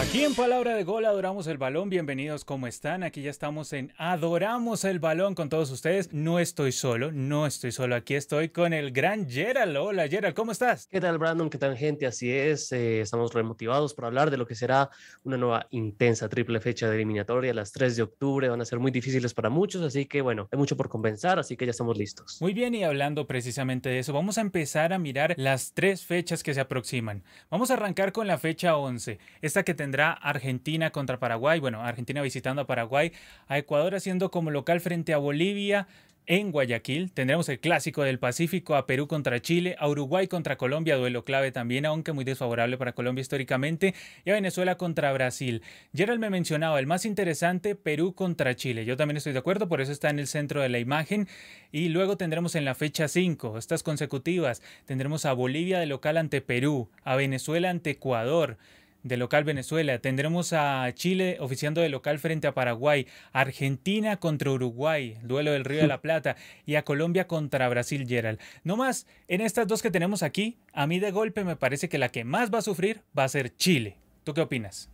Aquí en Palabra de Gol adoramos el balón. Bienvenidos, ¿cómo están? Aquí ya estamos en Adoramos el balón con todos ustedes. No estoy solo, no estoy solo. Aquí estoy con el gran Gerald. Hola, Gerald, ¿cómo estás? ¿Qué tal, Brandon? ¿Qué tal, gente? Así es, eh, estamos remotivados para hablar de lo que será una nueva intensa triple fecha de eliminatoria. Las 3 de octubre van a ser muy difíciles para muchos, así que bueno, hay mucho por compensar, así que ya estamos listos. Muy bien, y hablando precisamente de eso, vamos a empezar a mirar las tres fechas que se aproximan. Vamos a arrancar con la fecha 11, esta que tendrá Argentina contra Paraguay, bueno, Argentina visitando a Paraguay, a Ecuador haciendo como local frente a Bolivia, en Guayaquil tendremos el clásico del Pacífico a Perú contra Chile, a Uruguay contra Colombia, duelo clave también, aunque muy desfavorable para Colombia históricamente, y a Venezuela contra Brasil. Gerald me mencionaba el más interesante, Perú contra Chile. Yo también estoy de acuerdo, por eso está en el centro de la imagen. Y luego tendremos en la fecha 5, estas consecutivas, tendremos a Bolivia de local ante Perú, a Venezuela ante Ecuador de local Venezuela, tendremos a Chile oficiando de local frente a Paraguay, Argentina contra Uruguay, duelo del Río de la Plata, y a Colombia contra Brasil, Gerald. No más, en estas dos que tenemos aquí, a mí de golpe me parece que la que más va a sufrir va a ser Chile. ¿Tú qué opinas?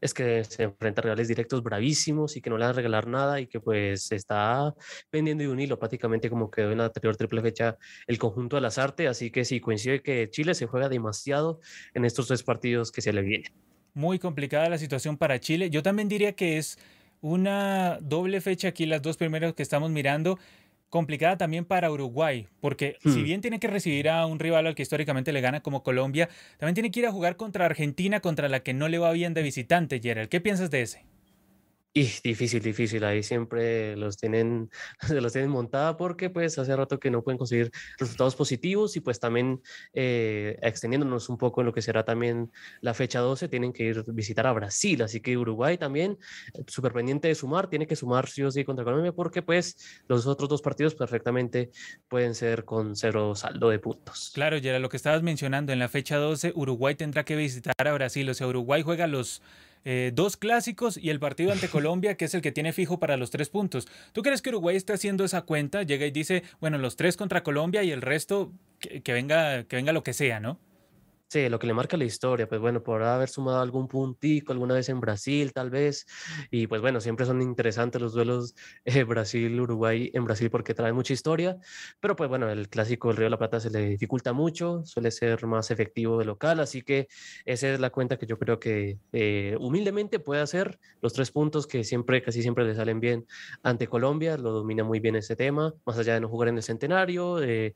Es que se enfrenta a rivales directos bravísimos y que no le van a regalar nada y que pues está pendiendo de un hilo prácticamente como quedó en la anterior triple fecha el conjunto de las artes, así que sí, coincide que Chile se juega demasiado en estos tres partidos que se le vienen. Muy complicada la situación para Chile. Yo también diría que es una doble fecha aquí, las dos primeras que estamos mirando complicada también para Uruguay, porque si hmm. bien tiene que recibir a un rival al que históricamente le gana como Colombia, también tiene que ir a jugar contra Argentina, contra la que no le va bien de visitante, Gerald. ¿Qué piensas de ese? Y difícil, difícil. Ahí siempre los tienen, se los tienen montada porque pues hace rato que no pueden conseguir resultados positivos y pues también eh, extendiéndonos un poco en lo que será también la fecha 12, tienen que ir a visitar a Brasil. Así que Uruguay también, eh, súper pendiente de sumar, tiene que sumar sí o sí contra Colombia porque pues los otros dos partidos perfectamente pueden ser con cero saldo de puntos. Claro, ya lo que estabas mencionando, en la fecha 12 Uruguay tendrá que visitar a Brasil. O sea, Uruguay juega los eh, dos clásicos y el partido ante Colombia, que es el que tiene fijo para los tres puntos. ¿Tú crees que Uruguay está haciendo esa cuenta? Llega y dice, bueno, los tres contra Colombia y el resto que venga, que venga lo que sea, ¿no? Sí, lo que le marca la historia, pues bueno, por haber sumado algún puntico alguna vez en Brasil, tal vez, y pues bueno, siempre son interesantes los duelos eh, Brasil-Uruguay en Brasil porque traen mucha historia, pero pues bueno, el clásico del Río de la Plata se le dificulta mucho, suele ser más efectivo de local, así que esa es la cuenta que yo creo que eh, humildemente puede hacer los tres puntos que siempre, casi siempre le salen bien ante Colombia, lo domina muy bien ese tema, más allá de no jugar en el centenario, eh,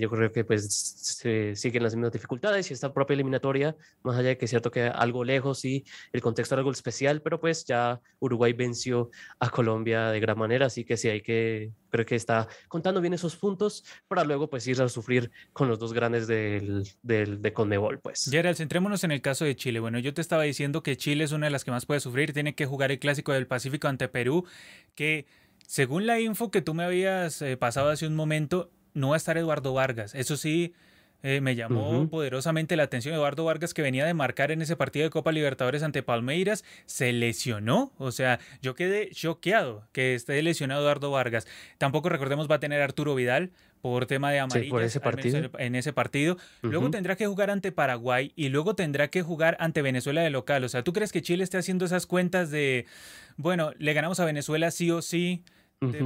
yo creo que pues se siguen las mismas dificultades y esta propia eliminatoria, más allá de que es cierto que algo lejos y el contexto era algo especial, pero pues ya Uruguay venció a Colombia de gran manera, así que sí hay que, creo que está contando bien esos puntos para luego pues ir a sufrir con los dos grandes del, del, de Conmebol, pues. Gerald, centrémonos en el caso de Chile. Bueno, yo te estaba diciendo que Chile es una de las que más puede sufrir, tiene que jugar el Clásico del Pacífico ante Perú, que según la info que tú me habías eh, pasado hace un momento, no va a estar Eduardo Vargas. Eso sí, eh, me llamó poderosamente la atención Eduardo Vargas que venía de marcar en ese partido de Copa Libertadores ante Palmeiras, se lesionó, o sea, yo quedé choqueado que esté lesionado Eduardo Vargas. Tampoco recordemos va a tener Arturo Vidal por tema de ese partido. en ese partido. Luego tendrá que jugar ante Paraguay y luego tendrá que jugar ante Venezuela de local. O sea, ¿tú crees que Chile esté haciendo esas cuentas de, bueno, le ganamos a Venezuela sí o sí? De,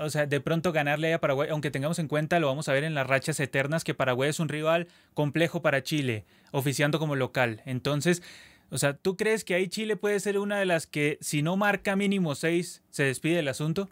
o sea, de pronto ganarle a Paraguay, aunque tengamos en cuenta, lo vamos a ver en las rachas eternas, que Paraguay es un rival complejo para Chile, oficiando como local. Entonces, o sea, ¿tú crees que ahí Chile puede ser una de las que, si no marca mínimo seis, se despide del asunto?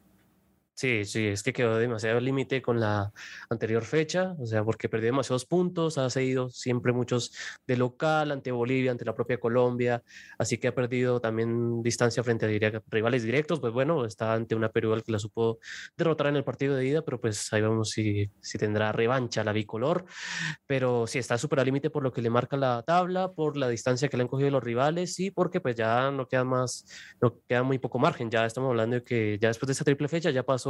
Sí, sí, es que quedó demasiado límite con la anterior fecha, o sea, porque perdió demasiados puntos, ha seguido siempre muchos de local ante Bolivia, ante la propia Colombia, así que ha perdido también distancia frente a rivales directos, pues bueno, está ante una Perú al que la supo derrotar en el partido de ida, pero pues ahí vamos si, si tendrá revancha la bicolor, pero sí está súper al límite por lo que le marca la tabla, por la distancia que le han cogido los rivales y porque pues ya no queda más, no queda muy poco margen, ya estamos hablando de que ya después de esa triple fecha ya pasó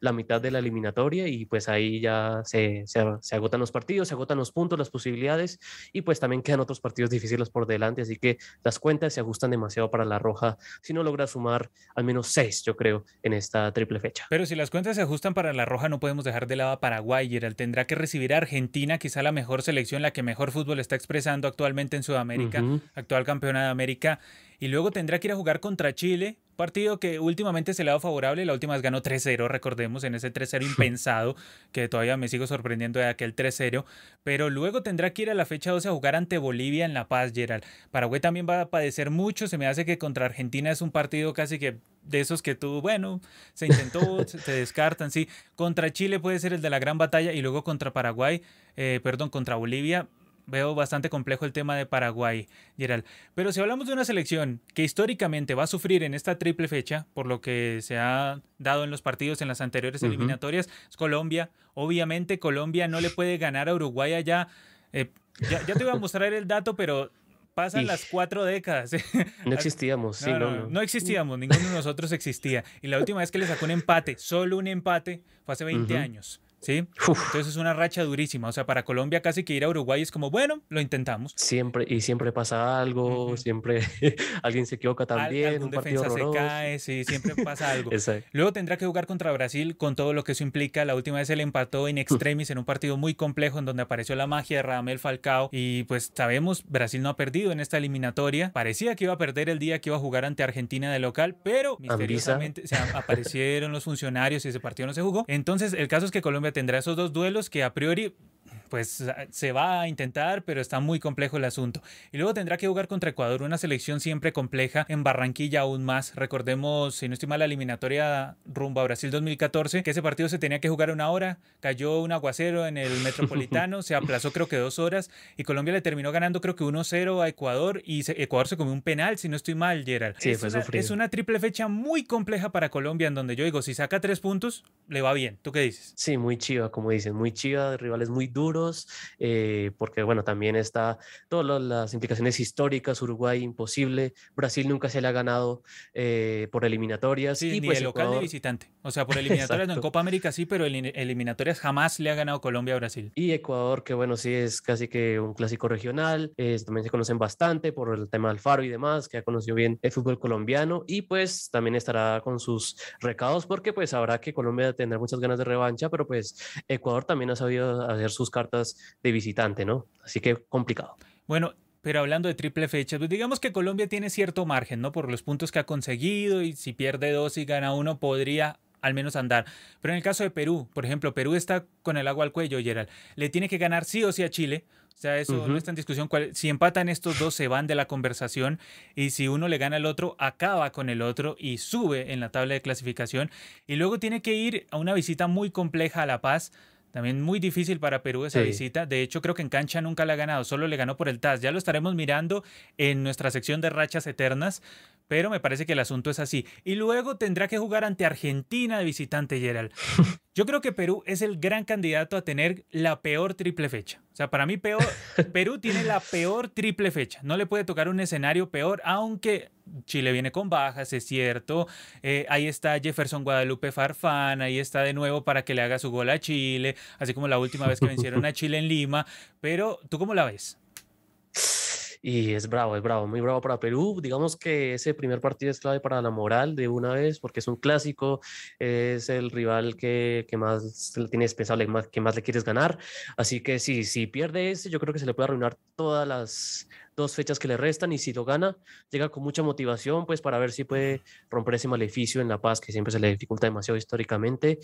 la mitad de la eliminatoria y pues ahí ya se, se, agotan los partidos, se agotan los puntos, las posibilidades y pues también quedan otros partidos difíciles por delante, así que las cuentas se ajustan demasiado para la Roja si no logra sumar al menos seis, yo creo, en esta triple fecha. Pero si las cuentas se ajustan para la Roja, no podemos dejar de lado a Paraguay, Gerald. Tendrá que recibir a Argentina, quizá la mejor selección, la que mejor fútbol está expresando actualmente en Sudamérica, actual campeona de América y luego tendrá que ir a jugar contra Chile, partido que últimamente se le ha dado favorable, la última vez ganó 3-0, recordemos, en ese 3-0 impensado, que todavía me sigo sorprendiendo de aquel 3-0, pero luego tendrá que ir a la fecha 12 a jugar ante Bolivia en La Paz, Gerald. Paraguay también va a padecer mucho, se me hace que contra Argentina es un partido casi que de esos que tú, bueno, se intentó, se descartan, sí. Contra Chile puede ser el de la gran batalla y luego contra Paraguay, eh, perdón, contra Bolivia, veo bastante complejo el tema de Paraguay, Gerald. Pero si hablamos de una selección que históricamente va a sufrir en esta triple fecha, por lo que se ha dado en los partidos en las anteriores eliminatorias, es Colombia. Obviamente Colombia no le puede ganar a Uruguay allá. Eh, ya, te voy a mostrar el dato, pero pasan las cuatro décadas. No existíamos, sí, no, no, no, existíamos, ninguno de nosotros existía. Y la última vez que le sacó un empate, solo un empate, fue hace 20 años. ¿Sí? Entonces es una racha durísima. O sea, para Colombia casi que ir a Uruguay es como, bueno, lo intentamos. Siempre, y siempre pasa algo, siempre alguien se equivoca también. algún defensa se cae, sí, siempre pasa algo. Luego tendrá que jugar contra Brasil con todo lo que eso implica. La última vez él empató en extremis en un partido muy complejo en donde apareció la magia de Ramel Falcao. Y pues sabemos, Brasil no ha perdido en esta eliminatoria. Parecía que iba a perder el día que iba a jugar ante Argentina de local, pero misteriosamente se aparecieron los funcionarios y ese partido no se jugó. Entonces, el caso es que Colombia tendrá esos dos duelos que a priori pues se va a intentar, pero está muy complejo el asunto. Y luego tendrá que jugar contra Ecuador, una selección siempre compleja, en Barranquilla aún más. Recordemos, si no estoy mal, la eliminatoria rumbo a Brasil 2014, que ese partido se tenía que jugar una hora, cayó un aguacero en el Metropolitano, se aplazó creo que dos horas, y Colombia le terminó ganando creo que 1-0 a Ecuador, y Ecuador se comió un penal, si no estoy mal, Gerald. Sí, es, fue una, es una triple fecha muy compleja para Colombia, en donde yo digo, si saca tres puntos, le va bien. ¿Tú qué dices? Sí, muy chiva, como dicen, muy chiva, de rivales muy duros eh, porque bueno, también está todas las implicaciones históricas, Uruguay imposible, Brasil nunca se le ha ganado eh, por eliminatorias. y ni pues el local de visitante, o sea, por eliminatorias no, en Copa América sí, pero en eliminatorias jamás le ha ganado Colombia a Brasil. Y Ecuador, que bueno, sí es casi que un clásico regional, también se conocen bastante por el tema del faro y demás, que ha conocido bien el fútbol colombiano y pues también estará con sus recados porque pues habrá que Colombia tendrá muchas ganas de revancha, pero pues Ecuador también ha sabido hacer sus cartas de visitante, ¿no? Así que complicado. Bueno, pero hablando de triple fecha, pues digamos que Colombia tiene cierto margen, ¿no? Por los puntos que ha conseguido y si pierde dos y gana uno, podría al menos andar. Pero en el caso de Perú, por ejemplo, Perú está con el agua al cuello, Gerald. Le tiene que ganar sí o sí a Chile. O sea, eso no está en discusión. Si empatan estos dos, se van de la conversación. Y si uno le gana al otro, acaba con el otro y sube en la tabla de clasificación. Y luego tiene que ir a una visita muy compleja a La Paz también muy difícil para Perú esa visita. De hecho, creo que en cancha nunca la ha ganado, solo le ganó por el TAS. Ya lo estaremos mirando en nuestra sección de rachas eternas, pero me parece que el asunto es así. Y luego tendrá que jugar ante Argentina de visitante, Gerald. Yo creo que Perú es el gran candidato a tener la peor triple fecha. O sea, para mí peor, Perú tiene la peor triple fecha. No le puede tocar un escenario peor, aunque Chile viene con bajas, es cierto. Eh, ahí está Jefferson Guadalupe Farfán, ahí está de nuevo para que le haga su gol a Chile, así como la última vez que vencieron a Chile en Lima. Pero, ¿tú cómo la ves? Y es bravo, es bravo, muy bravo para Perú. Digamos que ese primer partido es clave para la moral de una vez, porque es un clásico, es el rival que, que más tienes pensado, que más le quieres ganar. Así que si, si pierde ese, yo creo que se le puede arruinar todas las, dos fechas que le restan y si lo gana, llega con mucha motivación pues para ver si puede romper ese maleficio en La Paz que siempre se le dificulta demasiado históricamente.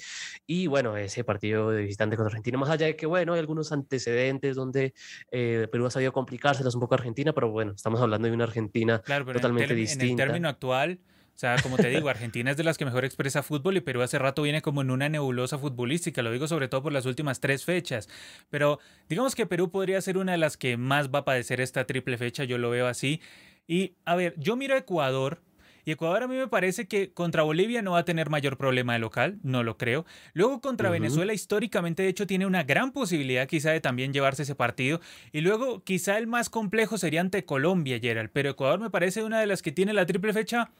Y bueno, ese partido de visitante contra Argentina, más allá de que bueno, hay algunos antecedentes donde eh, Perú ha sabido complicárselas un poco a Argentina, pero bueno, estamos hablando de una Argentina totalmente distinta. En el término actual o sea, como te digo, Argentina es de las que mejor expresa fútbol y Perú hace rato viene como en una nebulosa futbolística, lo digo sobre todo por las últimas tres fechas. Pero digamos que Perú podría ser una de las que más va a padecer esta triple fecha, yo lo veo así. Y a ver, yo miro a Ecuador. Y Ecuador a mí me parece que contra Bolivia no va a tener mayor problema de local, no lo creo. Luego contra Venezuela históricamente de hecho tiene una gran posibilidad quizá de también llevarse ese partido. Y luego quizá el más complejo sería ante Colombia, Gerald. Pero Ecuador me parece una de las que tiene la triple fecha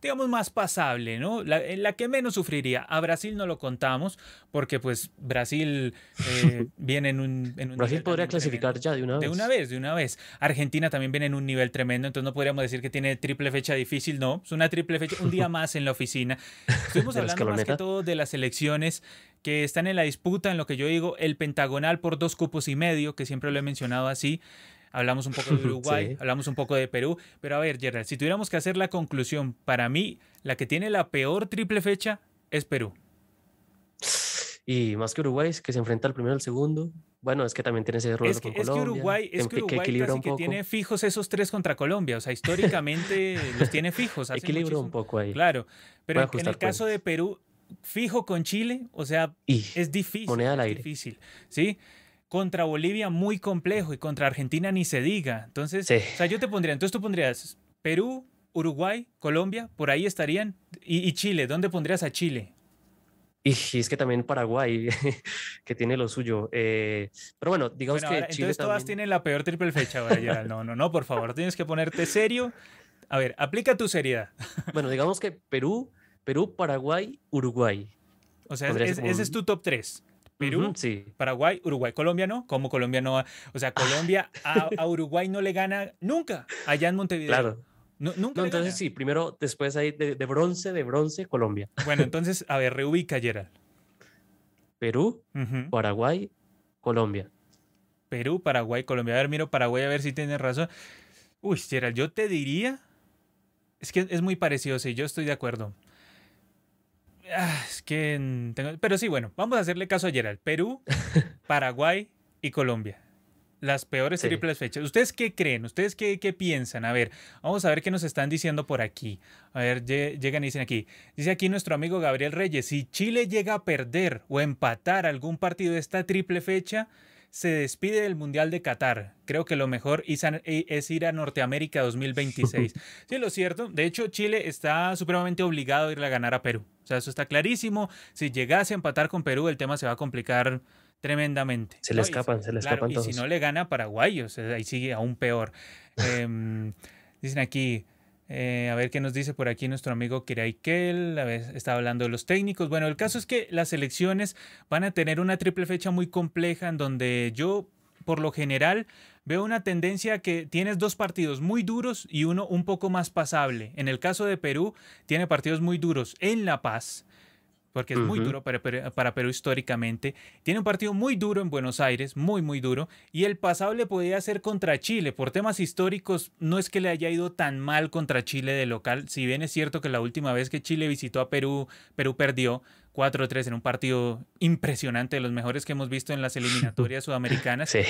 digamos, más pasable, ¿no? La, la, que menos sufriría. A Brasil no lo contamos porque pues Brasil eh, viene en un... En Brasil podría clasificar ya de una vez. De una vez, de una vez. Argentina también viene en un nivel tremendo, entonces no podríamos decir que tiene triple fecha difícil, no, es una triple fecha, un día más en la oficina. Estuvimos hablando más que todo de las elecciones que están en la disputa, en lo que yo digo, el pentagonal por dos cupos y medio, que siempre lo he mencionado así. Hablamos un poco de Uruguay, hablamos un poco de Perú, pero a ver, Gerald, si tuviéramos que hacer la conclusión, para mí, la que tiene la peor triple fecha es Perú. Y más que Uruguay, que se enfrenta al primero y al segundo. Bueno, es que también tiene ese error es que, es que Uruguay, es que, Uruguay casi que tiene fijos esos tres contra Colombia. O sea, históricamente los tiene fijos. Equilibra un poco ahí. Claro. Pero en el caso de Perú, fijo con Chile, o sea, es difícil. Moneda al aire. difícil. ¿Sí? Contra Bolivia muy complejo y contra Argentina ni se diga. Entonces, o sea, yo te pondría, entonces tú pondrías Perú, Uruguay, Colombia, por ahí estarían. Y, y Chile, ¿dónde pondrías a Chile? Y, es que también Paraguay, que tiene lo suyo. Eh, pero bueno, digamos que Chile Entonces todas tienen la peor triple fecha ahora, No, no, no, por favor, tienes que ponerte serio. A ver, aplica tu seriedad. Bueno, digamos que Perú, Perú, Paraguay, Uruguay. O sea, ese es tu top 3. Perú, sí. Paraguay, Uruguay. Colombia no, como Colombia no. O sea, Colombia a, a, Uruguay no le gana nunca allá en Montevideo. Claro. No, nunca entonces sí, primero, después ahí de, bronce, de bronce, Colombia. Bueno, entonces, a ver, reubica, Gerald. Perú, Paraguay, Colombia. Perú, Paraguay, Colombia. A ver, miro Paraguay a ver si tienes razón. Uy, Gerald, yo te diría. Es que es muy parecido, sí, yo estoy de acuerdo. Ah, es que. Pero sí, bueno, vamos a hacerle caso a Gerald. Perú, Paraguay y Colombia. Las peores triples fechas. ¿Ustedes qué creen? ¿Ustedes qué, qué, piensan? A ver, vamos a ver qué nos están diciendo por aquí. A ver, llegan y dicen aquí. Dice aquí nuestro amigo Gabriel Reyes, si Chile llega a perder o empatar algún partido de esta triple fecha, se despide del Mundial de Qatar. Creo que lo mejor es ir a Norteamérica 2026. Sí, lo cierto. De hecho, Chile está supremamente obligado a ir a ganar a Perú. O sea, eso está clarísimo. Si llegase a empatar con Perú, el tema se va a complicar tremendamente. Se le escapan, se le escapan todos. Y si no le gana a Paraguay, o sea, ahí sigue aún peor. Em, dicen aquí, eh, a ver qué nos dice por aquí nuestro amigo Kiraikel. A está hablando de los técnicos. Bueno, el caso es que las elecciones van a tener una triple fecha muy compleja en donde yo, por lo general, veo una tendencia que tienes dos partidos muy duros y uno un poco más pasable. En el caso de Perú, tiene partidos muy duros en La Paz porque es muy duro para, para, Perú históricamente. Tiene un partido muy duro en Buenos Aires, muy, muy duro. Y el pasado le podía ser contra Chile. Por temas históricos, no es que le haya ido tan mal contra Chile de local. Si bien es cierto que la última vez que Chile visitó a Perú, Perú perdió 4-3 en un partido impresionante, de los mejores que hemos visto en las eliminatorias sudamericanas. Sí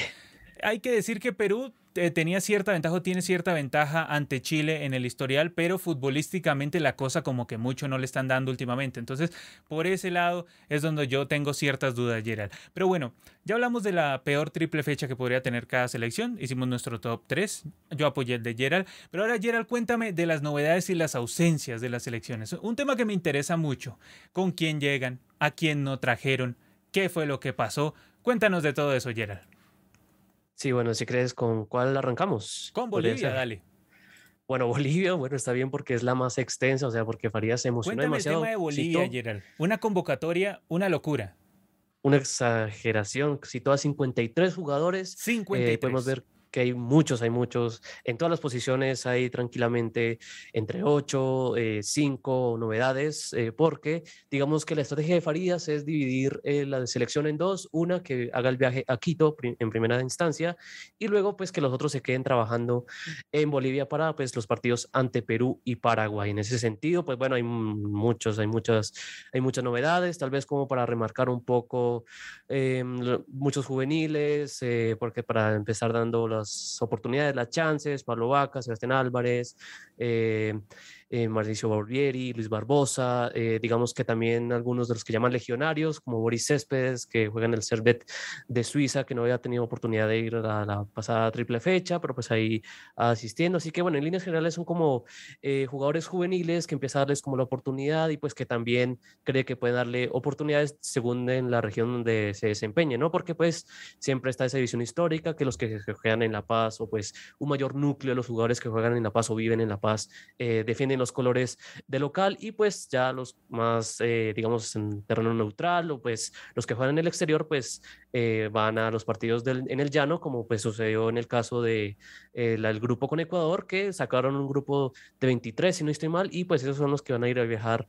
hay que decir que Perú eh, tenía cierta ventaja o tiene cierta ventaja ante Chile en el historial, pero futbolísticamente la cosa como que mucho no le están dando últimamente. Entonces, por ese lado es donde yo tengo ciertas dudas, Gerald. Pero bueno, ya hablamos de la peor triple fecha que podría tener cada selección. Hicimos nuestro top 3. Yo apoyé el de Gerald. Pero ahora, Gerald, cuéntame de las novedades y las ausencias de las selecciones. Un tema que me interesa mucho. ¿Con quién llegan? ¿A quién no trajeron? ¿Qué fue lo que pasó? Cuéntanos de todo eso, Gerald. Sí, bueno, si crees, ¿con cuál arrancamos? Con Bolivia, dale. Bueno, Bolivia, bueno, está bien porque es la más extensa, o sea, porque Farías se emocionó demasiado. el tema de Bolivia, Gerald. Una convocatoria, una locura. Una exageración. Citó a 53 jugadores. 53. Eh, podemos ver que hay muchos, hay muchos. En todas las posiciones hay tranquilamente entre 8, 5 eh, novedades, eh, porque digamos que la estrategia de Farías es dividir eh, la selección en dos, una que haga el viaje a Quito en primera instancia y luego pues que los otros se queden trabajando en Bolivia para pues los partidos ante Perú y Paraguay. En ese sentido, pues bueno, hay muchos, hay muchas, hay muchas novedades, tal vez como para remarcar un poco em, muchos juveniles, porque para empezar dando las oportunidades, las chances, Pablo Vaca, Sebastián Álvarez, eh, eh, Mauricio Barbieri, Luis Barbosa, eh, digamos que también algunos de los que llaman legionarios, como Boris Céspedes, que juega en el Servet de Suiza, que no había tenido oportunidad de ir a la pasada triple fecha, pero pues ahí asistiendo. Así que bueno, en líneas generales son como eh, jugadores juveniles que empieza a darles como la oportunidad y pues que también cree que pueden darle oportunidades según en la región donde se desempeñe, ¿no? Porque pues siempre está esa división histórica que los que juegan en La Paz o pues un mayor núcleo de los jugadores que juegan en La Paz o viven en La Paz defienden los colores de local y pues ya los más, eh, digamos, en terreno neutral o pues los que juegan en el exterior pues eh, van a los partidos del, en el llano, como pues sucedió en el caso de el grupo con Ecuador, que sacaron un grupo de 23, si no estoy mal, y pues esos son los que van a ir a viajar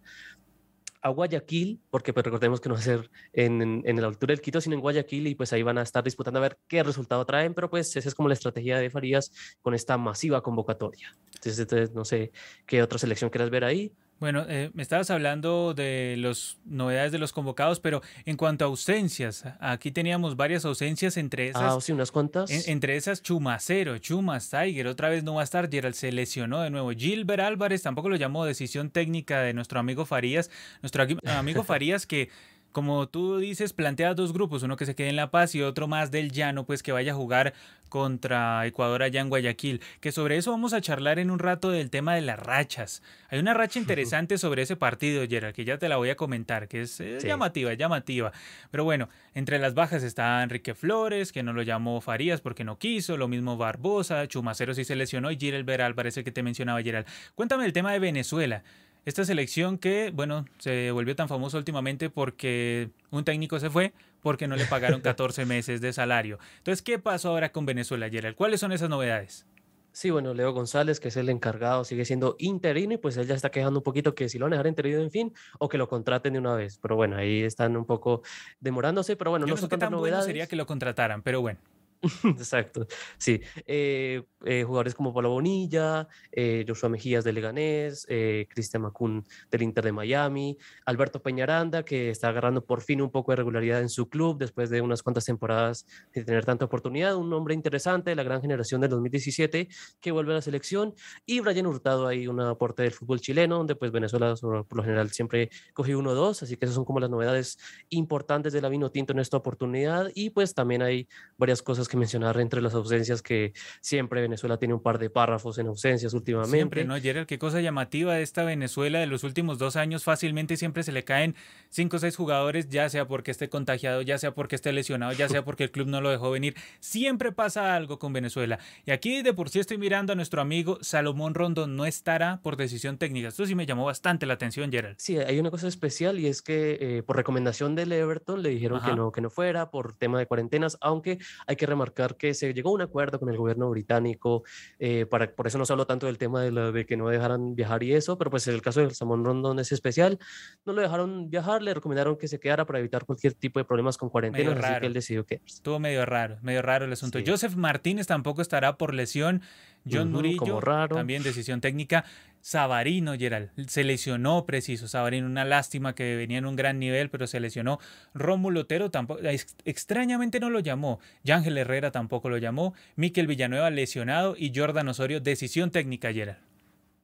a Guayaquil, porque pues recordemos que no va a ser en, en, la altura del Quito, sino en Guayaquil, y pues ahí van a estar disputando a ver qué resultado traen, pero pues esa es como la estrategia de Farías con esta masiva convocatoria. Entonces, entonces no sé qué otra selección quieras ver ahí. Bueno, eh, me estabas hablando de las novedades de los convocados, pero en cuanto a ausencias, aquí teníamos varias ausencias entre esas. Ah, sí, unas cuantas. entre esas Chumacero, Chumas, Tiger, otra vez no va a estar, Gerald se lesionó de nuevo. Gilbert Álvarez tampoco lo llamó decisión técnica de nuestro amigo Farías, nuestro amigo Farías que como tú dices, plantea dos grupos, uno que se quede en La Paz y otro más del llano, pues que vaya a jugar contra Ecuador allá en Guayaquil. Que sobre eso vamos a charlar en un rato del tema de las rachas. Hay una racha interesante sobre ese partido, Gerard, que ya te la voy a comentar, que es, llamativa, llamativa. Pero bueno, entre las bajas está Enrique Flores, que no lo llamó Farías porque no quiso, lo mismo Barbosa, Chumacero sí se lesionó y Gilbert Álvarez, el que te mencionaba Gerald. Cuéntame el tema de Venezuela. Esta selección que, bueno, se volvió tan famosa últimamente porque un técnico se fue porque no le pagaron 14 meses de salario. Entonces, ¿qué pasó ahora con Venezuela, Gerald? ¿Cuáles son esas novedades? Sí, bueno, Leo González, que es el encargado, sigue siendo interino y pues él ya está quejando un poquito que si lo van a dejar interino en fin o que lo contraten de una vez. Pero bueno, ahí están un poco demorándose, pero bueno, no, sé qué tan novedades. sería que lo contrataran, pero bueno. Exacto, sí. Eh, eh, jugadores como Pablo Bonilla, eh, Joshua Mejías de Leganés, Cristian Macún del Inter de Miami, Alberto Peñaranda, que está agarrando por fin un poco de regularidad en su club después de unas cuantas temporadas de tener tanta oportunidad, un hombre interesante de la gran generación del 2017 que vuelve a la selección, y Brian Hurtado ahí un aporte del fútbol chileno, donde pues Venezuela por lo general siempre cogió uno o dos, así que esas son como las novedades importantes de la Vino Tinto en esta oportunidad, y pues también hay varias cosas que mencionar entre las ausencias que siempre Venezuela tiene un par de párrafos en ausencias últimamente. Siempre, ¿no, Gerald? Qué cosa llamativa esta Venezuela de los últimos dos años. Fácilmente siempre se le caen cinco o seis jugadores, ya sea porque esté contagiado, ya sea porque esté lesionado, ya sea porque el club no lo dejó venir. Siempre pasa algo con Venezuela. Y aquí de por sí estoy mirando a nuestro amigo Salomón Rondón. No estará por decisión técnica. Esto sí me llamó bastante la atención, Gerald. Sí, hay una cosa especial y es que eh, por recomendación del Everton le dijeron que no, que no fuera por tema de cuarentenas, aunque hay que marcar que se llegó a un acuerdo con el gobierno británico, eh, para, por eso no se habló tanto del tema de, lo, de que no dejaran viajar y eso, pero pues el caso del Samón Rondón es especial, no lo dejaron viajar, le recomendaron que se quedara para evitar cualquier tipo de problemas con cuarentena, así que él decidió que Estuvo medio raro, medio raro el asunto. Joseph Martínez tampoco estará por lesión, John Murillo, también decisión técnica. Sabarino, Gerald, se lesionó preciso. Sabarino, una lástima que venía en un gran nivel, pero se lesionó. Rómulo Otero tampoco, extrañamente no lo llamó. Yángel Herrera tampoco lo llamó. Miquel Villanueva lesionado y Jordan Osorio, decisión técnica, Gerald.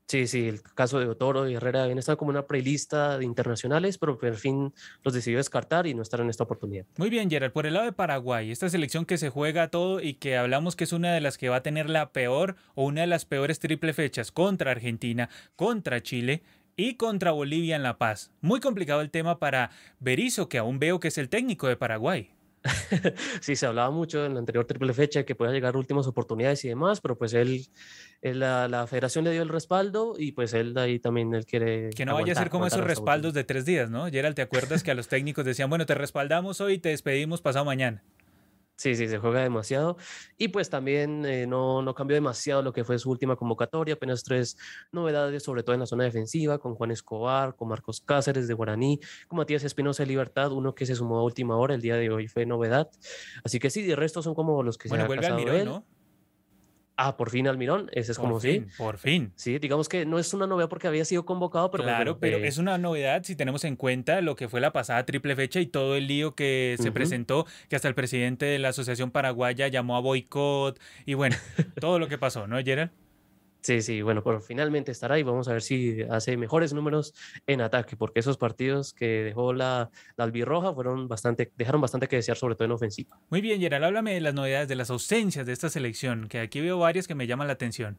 Sí, sí, el caso de Otoro y Herrera habían estado como una prelista de internacionales, pero por fin los decidió descartar y no estar en esta oportunidad. Muy bien, Gerard. Por el lado de Paraguay, esta selección que se juega todo y que hablamos que es una de las que va a tener la peor o una de las peores triple fechas contra Argentina, contra Chile y contra Bolivia en La Paz. Muy complicado el tema para Berizzo, que aún veo que es el técnico de Paraguay. sí, se hablaba mucho en la anterior triple fecha que pueda llegar últimas oportunidades y demás, pero pues él, la, la, federación le dio el respaldo y pues él de ahí también él quiere... Que no vaya a ser como esos respaldos de tres días, ¿no? Gerald, ¿te acuerdas que a los técnicos decían, bueno, te respaldamos hoy y te despedimos pasado mañana? Sí, sí, se juega demasiado. Y pues también eh, no, no cambió demasiado lo que fue su última convocatoria, apenas tres novedades, sobre todo en la zona defensiva, con Juan Escobar, con Marcos Cáceres de Guaraní, con Matías Espinosa de Libertad, uno que se sumó a última hora, el día de hoy fue novedad. Así que sí, de resto son como los que se han vuelve Almirón, ¿no? Ah, por fin Almirón, ese es como sí. Por fin. Sí, digamos que no es una novedad porque había sido convocado, pero. Claro, pero es una novedad si tenemos en cuenta lo que fue la pasada triple fecha y todo el lío que se presentó, que hasta el presidente de la Asociación Paraguaya llamó a boicot y bueno, todo lo que pasó, ¿no, Gerald? Sí, sí, bueno, pero finalmente estará y vamos a ver si hace mejores números en ataque, porque esos partidos que dejó la, la, albirroja fueron bastante, dejaron bastante que desear, sobre todo en ofensiva. Muy bien, Gerald, háblame de las novedades, de las ausencias de esta selección, que aquí veo varias que me llaman la atención.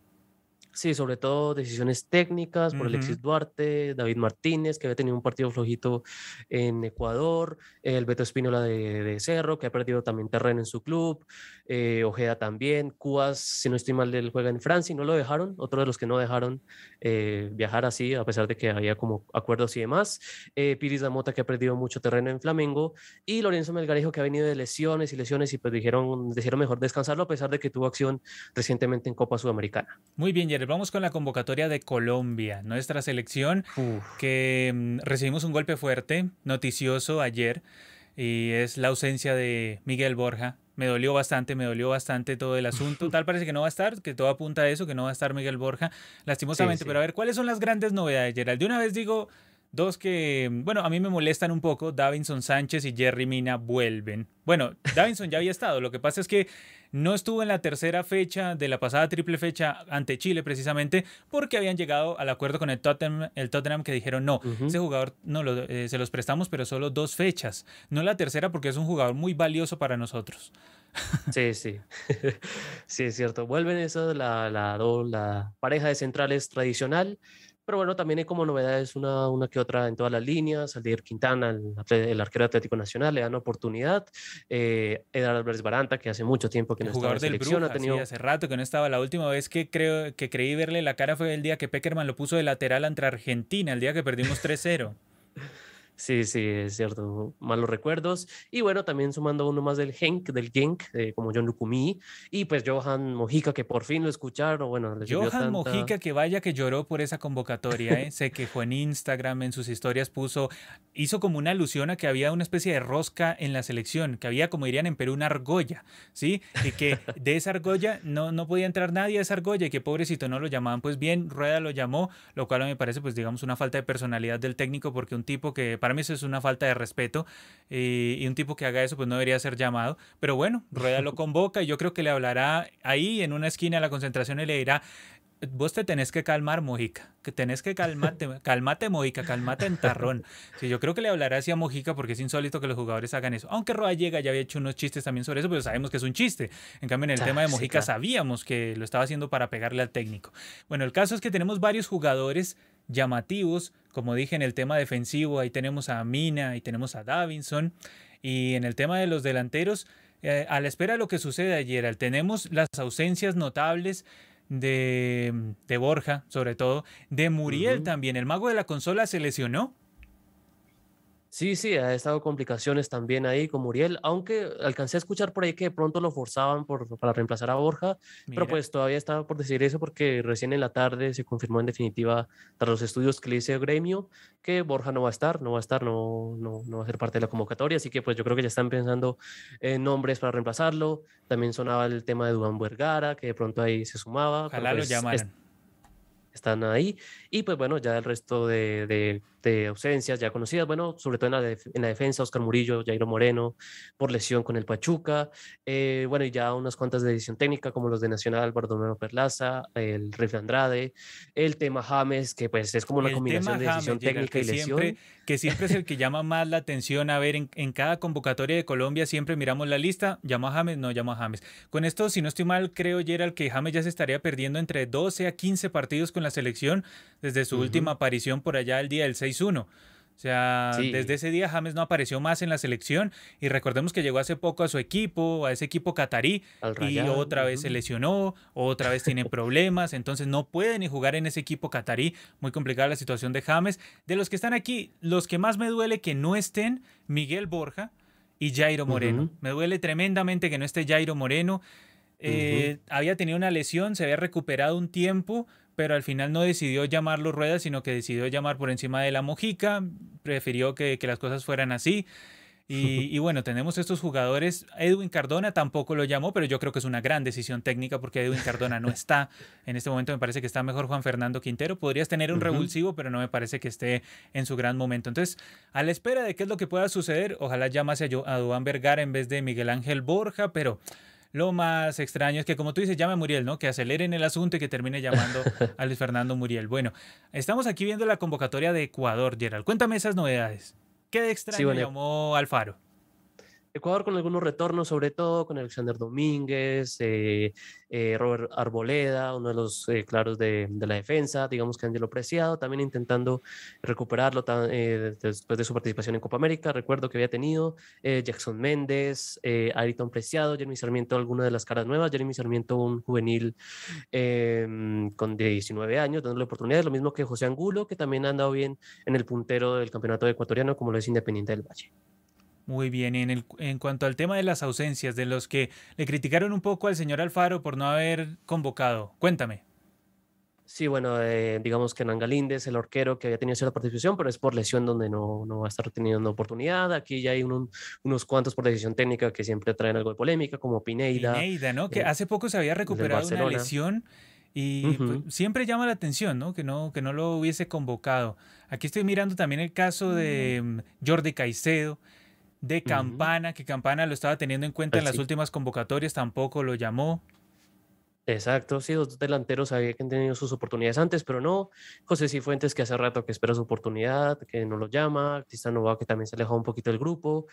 Sí, sobre todo decisiones técnicas por Alexis Duarte, David Martínez, que había tenido un partido flojito en Ecuador, el Beto Espínola de, Cerro, que ha perdido también terreno en su club, eh, Ojeda también, Cubas, si no estoy mal, él juega en Francia y no lo dejaron, otro de los que no dejaron eh, viajar así, a pesar de que había como acuerdos y demás, eh, Piris Damota, que ha perdido mucho terreno en Flamengo, y Lorenzo Melgarejo, que ha venido de lesiones y lesiones y pues dijeron, dijeron mejor descansarlo, a pesar de que tuvo acción recientemente en Copa Sudamericana. Muy bien, Jerry vamos con la convocatoria de Colombia, nuestra selección, que mm, recibimos un golpe fuerte, noticioso ayer, y es la ausencia de Miguel Borja. Me dolió bastante, me dolió bastante todo el asunto. Tal parece que no va a estar, que todo apunta a eso, que no va a estar Miguel Borja, lastimosamente. Pero a ver, ¿cuáles son las grandes novedades, Gerald? De una vez digo, Dos que, bueno, a mí me molestan un poco, Davinson Sánchez y Jerry Mina vuelven. Bueno, Davinson ya había estado, lo que pasa es que no estuvo en la tercera fecha de la pasada triple fecha ante Chile precisamente porque habían llegado al acuerdo con el Tottenham, el Tottenham que dijeron no, ese jugador no lo, eh, se los prestamos pero solo dos fechas, no la tercera porque es un jugador muy valioso para nosotros. Sí, sí, sí es cierto. Vuelven esa la, la, la pareja de centrales tradicional pero bueno, también hay como novedades una, una que otra en todas las líneas. Aldir Quintana, el, el arquero Atlético Nacional, le dan oportunidad. Eh, Edgar Álvarez Baranta, que hace mucho tiempo que no estaba en selección. ha tenido... hace rato que no estaba. La última vez que creo que creí verle la cara fue el día que Peckerman lo puso de lateral ante Argentina, el día que perdimos 3-0. Sí, sí, es cierto, malos recuerdos. Y bueno, también sumando uno más del Genk, del Genk, eh, como John Lukumi, y pues Johan Mojica, que por fin lo escucharon. Bueno, Johan Mojica, que vaya que lloró por esa convocatoria, ¿eh? se quejó en Instagram, en sus historias puso, hizo como una alusión a que había una especie de rosca en la selección, que había, como dirían en Perú, una argolla, ¿sí? Y que de esa argolla no, no podía entrar nadie a esa argolla y que pobrecito no lo llamaban. Pues bien, Rueda lo llamó, lo cual me parece, pues digamos, una falta de personalidad del técnico, porque un tipo que para mí eso es una falta de respeto eh, y un tipo que haga eso pues no debería ser llamado. Pero bueno, Rueda lo convoca y yo creo que le hablará ahí en una esquina de la concentración y le dirá, vos te tenés que calmar, Mojica, que tenés que calmarte, calmate, Mojica, calmate en tarrón. Sí, yo creo que le hablará así a Mojica porque es insólito que los jugadores hagan eso. Aunque Roa llega, ya había hecho unos chistes también sobre eso, pero sabemos que es un chiste. En cambio, en el tema de Mojica sabíamos que lo estaba haciendo para pegarle al técnico. Bueno, el caso es que tenemos varios jugadores llamativos, como dije en el tema defensivo, ahí tenemos a Mina, ahí tenemos a Davinson, y en el tema de los delanteros, eh, a la espera de lo que sucede ayer, tenemos las ausencias notables de, de Borja, sobre todo, de Muriel también, el mago de la consola se lesionó Sí, sí, ha estado complicaciones también ahí con Muriel, aunque alcancé a escuchar por ahí que de pronto lo forzaban por, para reemplazar a Borja, pero pues todavía estaba por decir eso porque recién en la tarde se confirmó en definitiva, tras los estudios que le hice Gremio, que Borja no va a estar, no va a estar, no, no, no va a ser parte de la convocatoria, así que pues yo creo que ya están pensando en nombres para reemplazarlo. También sonaba el tema de Duan Vergara, que de pronto ahí se sumaba. Ojalá lo pues, llamaran. están ahí. Y pues bueno, ya el resto de de ausencias ya conocidas, bueno, sobre todo en la, en la defensa, Oscar Murillo, Jairo Moreno, por lesión con el Pachuca, eh, bueno, y ya unas cuantas de edición técnica, como los de Nacional, Bardomero Perlaza, el Rifle Andrade, el tema James, que pues es como una combinación de edición técnica y lesión. Siempre, que siempre es el que llama más la atención, a ver, en, en cada convocatoria de Colombia siempre miramos la lista, llama a James, no llama a James. Con esto, si no estoy mal, creo, Gerald, que James ya se estaría perdiendo entre 12 a 15 partidos con la selección desde su última aparición por allá el día del 6 o sea, desde ese día James no apareció más en la selección y recordemos que llegó hace poco a su equipo, a ese equipo catarí y otra vez se lesionó, otra vez tiene problemas, entonces no puede ni jugar en ese equipo catarí. Muy complicada la situación de James. De los que están aquí, los que más me duele que no estén, Miguel Borja y Jairo Moreno. Me duele tremendamente que no esté Jairo Moreno. Eh, había tenido una lesión, se había recuperado un tiempo, pero al final no decidió llamarlo Rueda, sino que decidió llamar por encima de la Mojica, prefirió que, las cosas fueran así. Y, bueno, tenemos estos jugadores. Edwin Cardona tampoco lo llamó, pero yo creo que es una gran decisión técnica porque Edwin Cardona no está. En este momento me parece que está mejor Juan Fernando Quintero. Podrías tener un revulsivo, pero no me parece que esté en su gran momento. Entonces, a la espera de qué es lo que pueda suceder, ojalá llamase a Duan Vergara en vez de Miguel Ángel Borja, pero lo más extraño es que, como tú dices, llame a Muriel, ¿no? Que aceleren el asunto y que termine llamando a Luis Fernando Muriel. Bueno, estamos aquí viendo la convocatoria de Ecuador, Gerald. Cuéntame esas novedades. ¿Qué de extraño llamó Alfaro? Ecuador con algunos retornos, sobre todo con Alexander Domínguez, eh, eh, Robert Arboleda, uno de los eh, claros de, la defensa, digamos que Angelo Preciado, también intentando recuperarlo después de su participación en Copa América. Recuerdo que había tenido Jackson Méndez, Ayrton Preciado, Jeremy Sarmiento, alguna de las caras nuevas, Jeremy Sarmiento, un juvenil em, con 19 años, dándole oportunidades, lo mismo que José Angulo, que también ha andado bien en el puntero del campeonato ecuatoriano, como lo es Independiente del Valle. Muy bien, y en, el, en cuanto al tema de las ausencias, de los que le criticaron un poco al señor Alfaro por no haber convocado, cuéntame. Sí, bueno, eh, digamos que Nan Galíndez, el orquero que había tenido cierta participación, pero es por lesión donde no, no va a estar teniendo oportunidad. Aquí ya hay unos cuantos por decisión técnica que siempre traen algo de polémica, como Pineida. Pineida, ¿no? Que hace poco se había recuperado una lesión y pues, siempre llama la atención, ¿no? Que, ¿no? que no lo hubiese convocado. Aquí estoy mirando también el caso de mm, Jordi Caicedo, de Campana, que Campana lo estaba teniendo en cuenta en las últimas convocatorias, tampoco lo llamó. Exacto, sí, dos delanteros había que han tenido sus oportunidades antes, pero no. José Cifuentes, que hace rato que espera su oportunidad, que no lo llama. Cristian Nova, que también se alejó un poquito del grupo.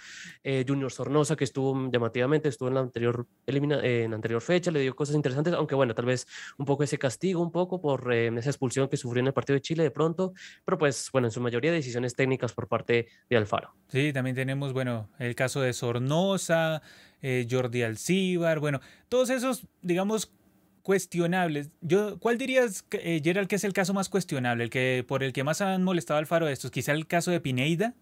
Eh, Junior Sornosa, que estuvo llamativamente, estuvo en la anterior, elimina, en la anterior fecha, le dio cosas interesantes, aunque bueno, tal vez un poco ese castigo, un poco por eh, esa expulsión que sufrió en el partido de Chile de pronto, pero pues bueno, en su mayoría decisiones técnicas por parte de Alfaro. Sí, también tenemos, bueno, el caso de Sornosa, eh, Jordi Alcíbar, bueno, todos esos, digamos, cuestionables. Yo, ¿Cuál dirías, eh, Gerald, que es el caso más cuestionable, el que por el que más han molestado al Faro de estos? ¿Quizá el caso de Pineida?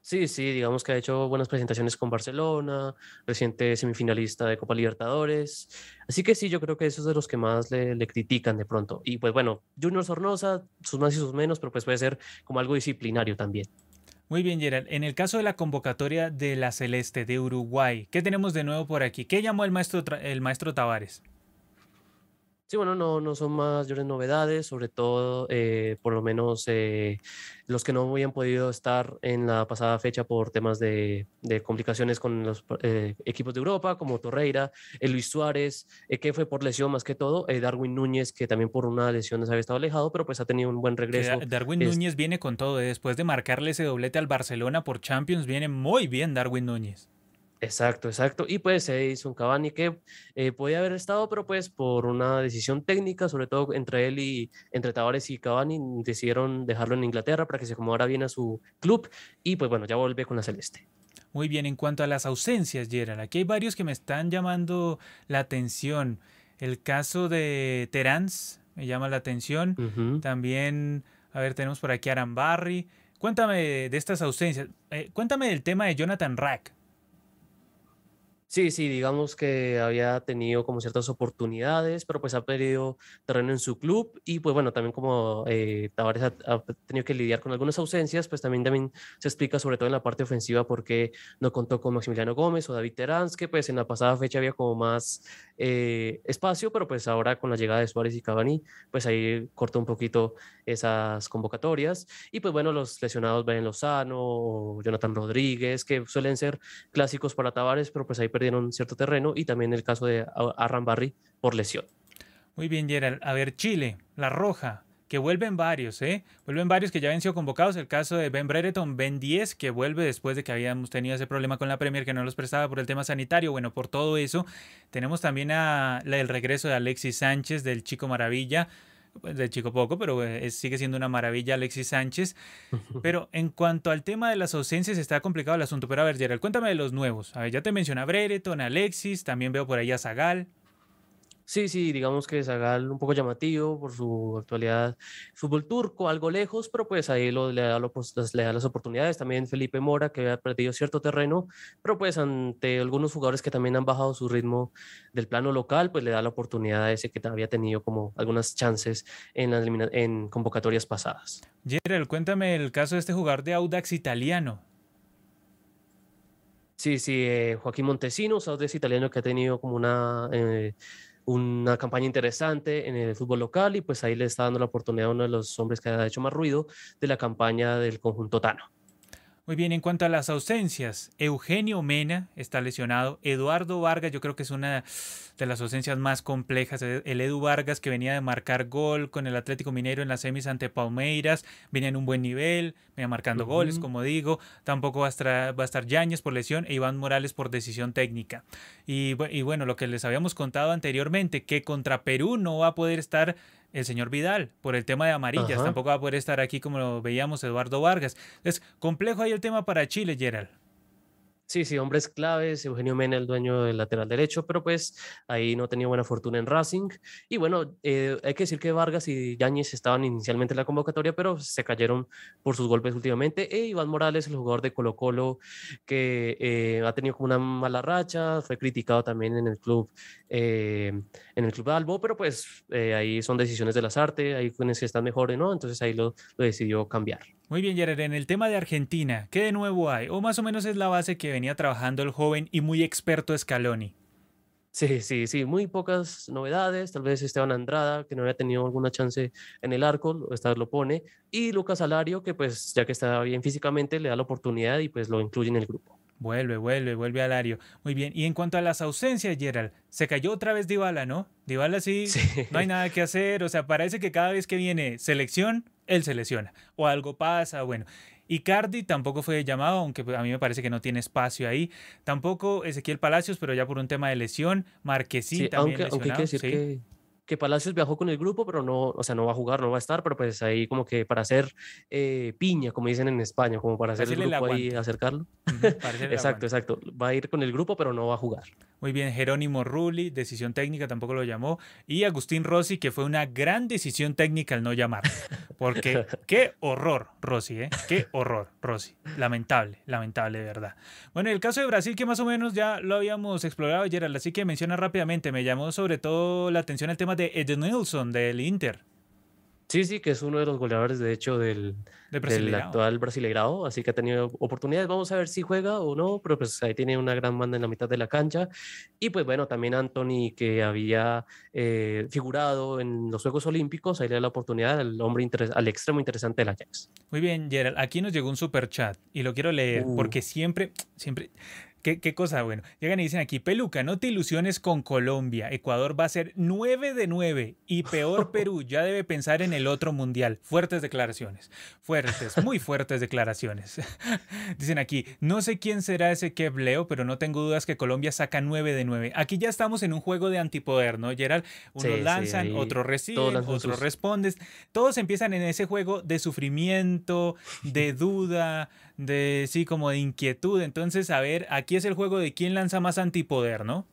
Sí, sí, digamos que ha hecho buenas presentaciones con Barcelona, reciente semifinalista de Copa Libertadores. Así que sí, yo creo que esos es de los que más le, le, critican de pronto. Y pues bueno, Junior Sornosa, sus más y sus menos, pero pues puede ser como algo disciplinario también. Muy bien, Gerald. En el caso de la convocatoria de la Celeste de Uruguay, ¿qué tenemos de nuevo por aquí? ¿Qué llamó el maestro, el maestro Tavares? Sí, bueno, no, no son mayores novedades, sobre todo, eh, por lo menos eh, los que no habían podido estar en la pasada fecha por temas de, complicaciones con los eh, equipos de Europa, como Torreira, Luis Suárez, que fue por lesión más que todo, Darwin Núñez, que también por una lesión se había estado alejado, pero pues ha tenido un buen regreso. Darwin Núñez viene con todo, después de marcarle ese doblete al Barcelona por Champions, viene muy bien Darwin Núñez. Exacto, exacto. Y pues se hizo un Cavani que eh, podía haber estado, pero pues por una decisión técnica, sobre todo entre él y entre Tavares y Cavani, decidieron dejarlo en Inglaterra para que se acomodara bien a su club y pues bueno, ya vuelve con la Celeste. Muy bien, en cuanto a las ausencias, Gerald, aquí hay varios que me están llamando la atención. El caso de Terans me llama la atención. También, a ver, tenemos por aquí a Arambarri. Cuéntame de estas ausencias. Eh, cuéntame del tema de Jonathan Rack. Sí, sí, digamos que había tenido como ciertas oportunidades, pero pues ha perdido terreno en su club y pues bueno, también como eh, Tavares ha, tenido que lidiar con algunas ausencias, pues también, también se explica sobre todo en la parte ofensiva por qué no contó con Maximiliano Gómez o David Terán, que pues en la pasada fecha había como más eh, espacio, pero pues ahora con la llegada de Suárez y Cavani, pues ahí cortó un poquito esas convocatorias y pues bueno, los lesionados Ben Lozano Jonathan Rodríguez, que suelen ser clásicos para Tavares, pero pues ahí perdió perdieron cierto terreno y también el caso de Arran Barry por lesión. Muy bien, Gerald. A ver, Chile, La Roja, que vuelven varios, ¿eh? Vuelven varios que ya habían sido convocados. El caso de Ben Brereton, Ben 10, que vuelve después de que habíamos tenido ese problema con la Premier que no los prestaba por el tema sanitario. Bueno, por todo eso, tenemos también a, el regreso de Alexis Sánchez, del Chico Maravilla de chico poco, pero eh, sigue siendo una maravilla Alexis Sánchez. Pero en cuanto al tema de las ausencias, está complicado el asunto. Pero a ver, Gerald, cuéntame de los nuevos. A ver, ya te mencioné a Brereton, Alexis, también veo por ahí a Zagal. Sí, sí, digamos que Zagal un poco llamativo por su actualidad fútbol turco, algo lejos, pero pues ahí lo, le, da pues, le, da las oportunidades. También Felipe Mora, que ha perdido cierto terreno, pero pues ante algunos jugadores que también han bajado su ritmo del plano local, pues le da la oportunidad a ese que había tenido como algunas chances en, en convocatorias pasadas. Gerald, cuéntame el caso de este jugador de Audax italiano. Sí, sí, eh, Joaquín Montesinos, Audax italiano que ha tenido como una... Eh, una campaña interesante en el fútbol local y pues ahí le está dando la oportunidad a uno de los hombres que ha hecho más ruido de la campaña del conjunto Tano. Muy bien, en cuanto a las ausencias, Eugenio Mena está lesionado, Eduardo Vargas yo creo que es una de las ausencias más complejas, el Edu Vargas que venía de marcar gol con el Atlético Minero en las semis ante Palmeiras, venía en un buen nivel, venía marcando goles, como digo, tampoco va a estar, va a estar Yáñez por lesión e Iván Morales por decisión técnica. Y, y bueno, lo que les habíamos contado anteriormente, que contra Perú no va a poder estar el señor Vidal por el tema de amarillas. Tampoco va a poder estar aquí como lo veíamos Eduardo Vargas. Es complejo ahí el tema para Chile, Gerald. Sí, sí, hombres claves, Eugenio Mena, el dueño del lateral derecho, pero pues ahí no tenía buena fortuna en Racing. Y bueno, eh, hay que decir que Vargas y Yáñez estaban inicialmente en la convocatoria, pero se cayeron por sus golpes últimamente. E Iván Morales, el jugador de Colo Colo, que eh, ha tenido como una mala racha, fue criticado también en el club, eh, en el club Albo, pero pues ahí son decisiones de las artes, ahí quienes están mejores, ¿no? Entonces ahí lo, lo decidió cambiar. Muy bien, Gerard, en el tema de Argentina, ¿qué de nuevo hay? O más o menos es la base que venía trabajando el joven y muy experto Scaloni. Sí, sí, sí, muy pocas novedades. Tal vez Esteban Andrada, que no había tenido alguna chance en el arco, esta vez lo pone. Y Lucas Alario, que pues ya que está bien físicamente, le da la oportunidad y pues lo incluye en el grupo. Vuelve, vuelve, vuelve Alario. Muy bien. Y en cuanto a las ausencias, Gerald, se cayó otra vez Dybala, ¿no? Dybala sí, sí, no hay nada que hacer. O sea, parece que cada vez que viene selección, él se lesiona. O algo pasa, bueno. Icardi tampoco fue llamado, aunque a mí me parece que no tiene espacio ahí. Tampoco Ezequiel Palacios, pero ya por un tema de lesión. Marquesín también aunque, aunque hay que decir que que Palacios viajó con el grupo, pero no, o sea, no va a jugar, no va a estar, pero pues ahí como que para hacer eh, piña, como dicen en España, como para hacer el grupo ahí, acercarlo. exacto, exacto. Va a ir con el grupo, pero no va a jugar. Muy bien, Jerónimo Rulli, decisión técnica, tampoco lo llamó. Y Agustín Rossi, que fue una gran decisión técnica el no llamar. Porque qué horror, Rossi, ¿eh? Qué horror, Rossi. Lamentable, lamentable, de verdad. Bueno, el caso de Brasil, que más o menos ya lo habíamos explorado ayer, así que menciona rápidamente, me llamó sobre todo la atención el tema de Ed Nilsson del Inter. Sí, sí, que es uno de los goleadores, de hecho, del, del actual Brasileirao, así que ha tenido oportunidades. Vamos a ver si juega o no, pero pues ahí tiene una gran banda en la mitad de la cancha. Y pues bueno, también Anthony, que había eh, figurado en los Juegos Olímpicos, ahí le da la oportunidad al hombre al extremo interesante del Ajax. Muy bien, Gerald, aquí nos llegó un super chat y lo quiero leer uh. porque siempre, siempre ¿Qué, cosa? Bueno, llegan y dicen aquí, Peluca, no te ilusiones con Colombia. Ecuador va a ser 9 de 9 y peor Perú ya debe pensar en el otro mundial. Fuertes declaraciones, fuertes, muy fuertes declaraciones. dicen aquí, no sé quién será ese Kev Leo, pero no tengo dudas que Colombia saca 9 de 9. Aquí ya estamos en un juego de antipoder, ¿no, Gerald? Unos lanzan, otros reciben, otros responden. Todos empiezan en ese juego de sufrimiento, de duda, de sí, como de inquietud. Entonces, a ver, aquí es el juego de quién lanza más antipoder, ¿no?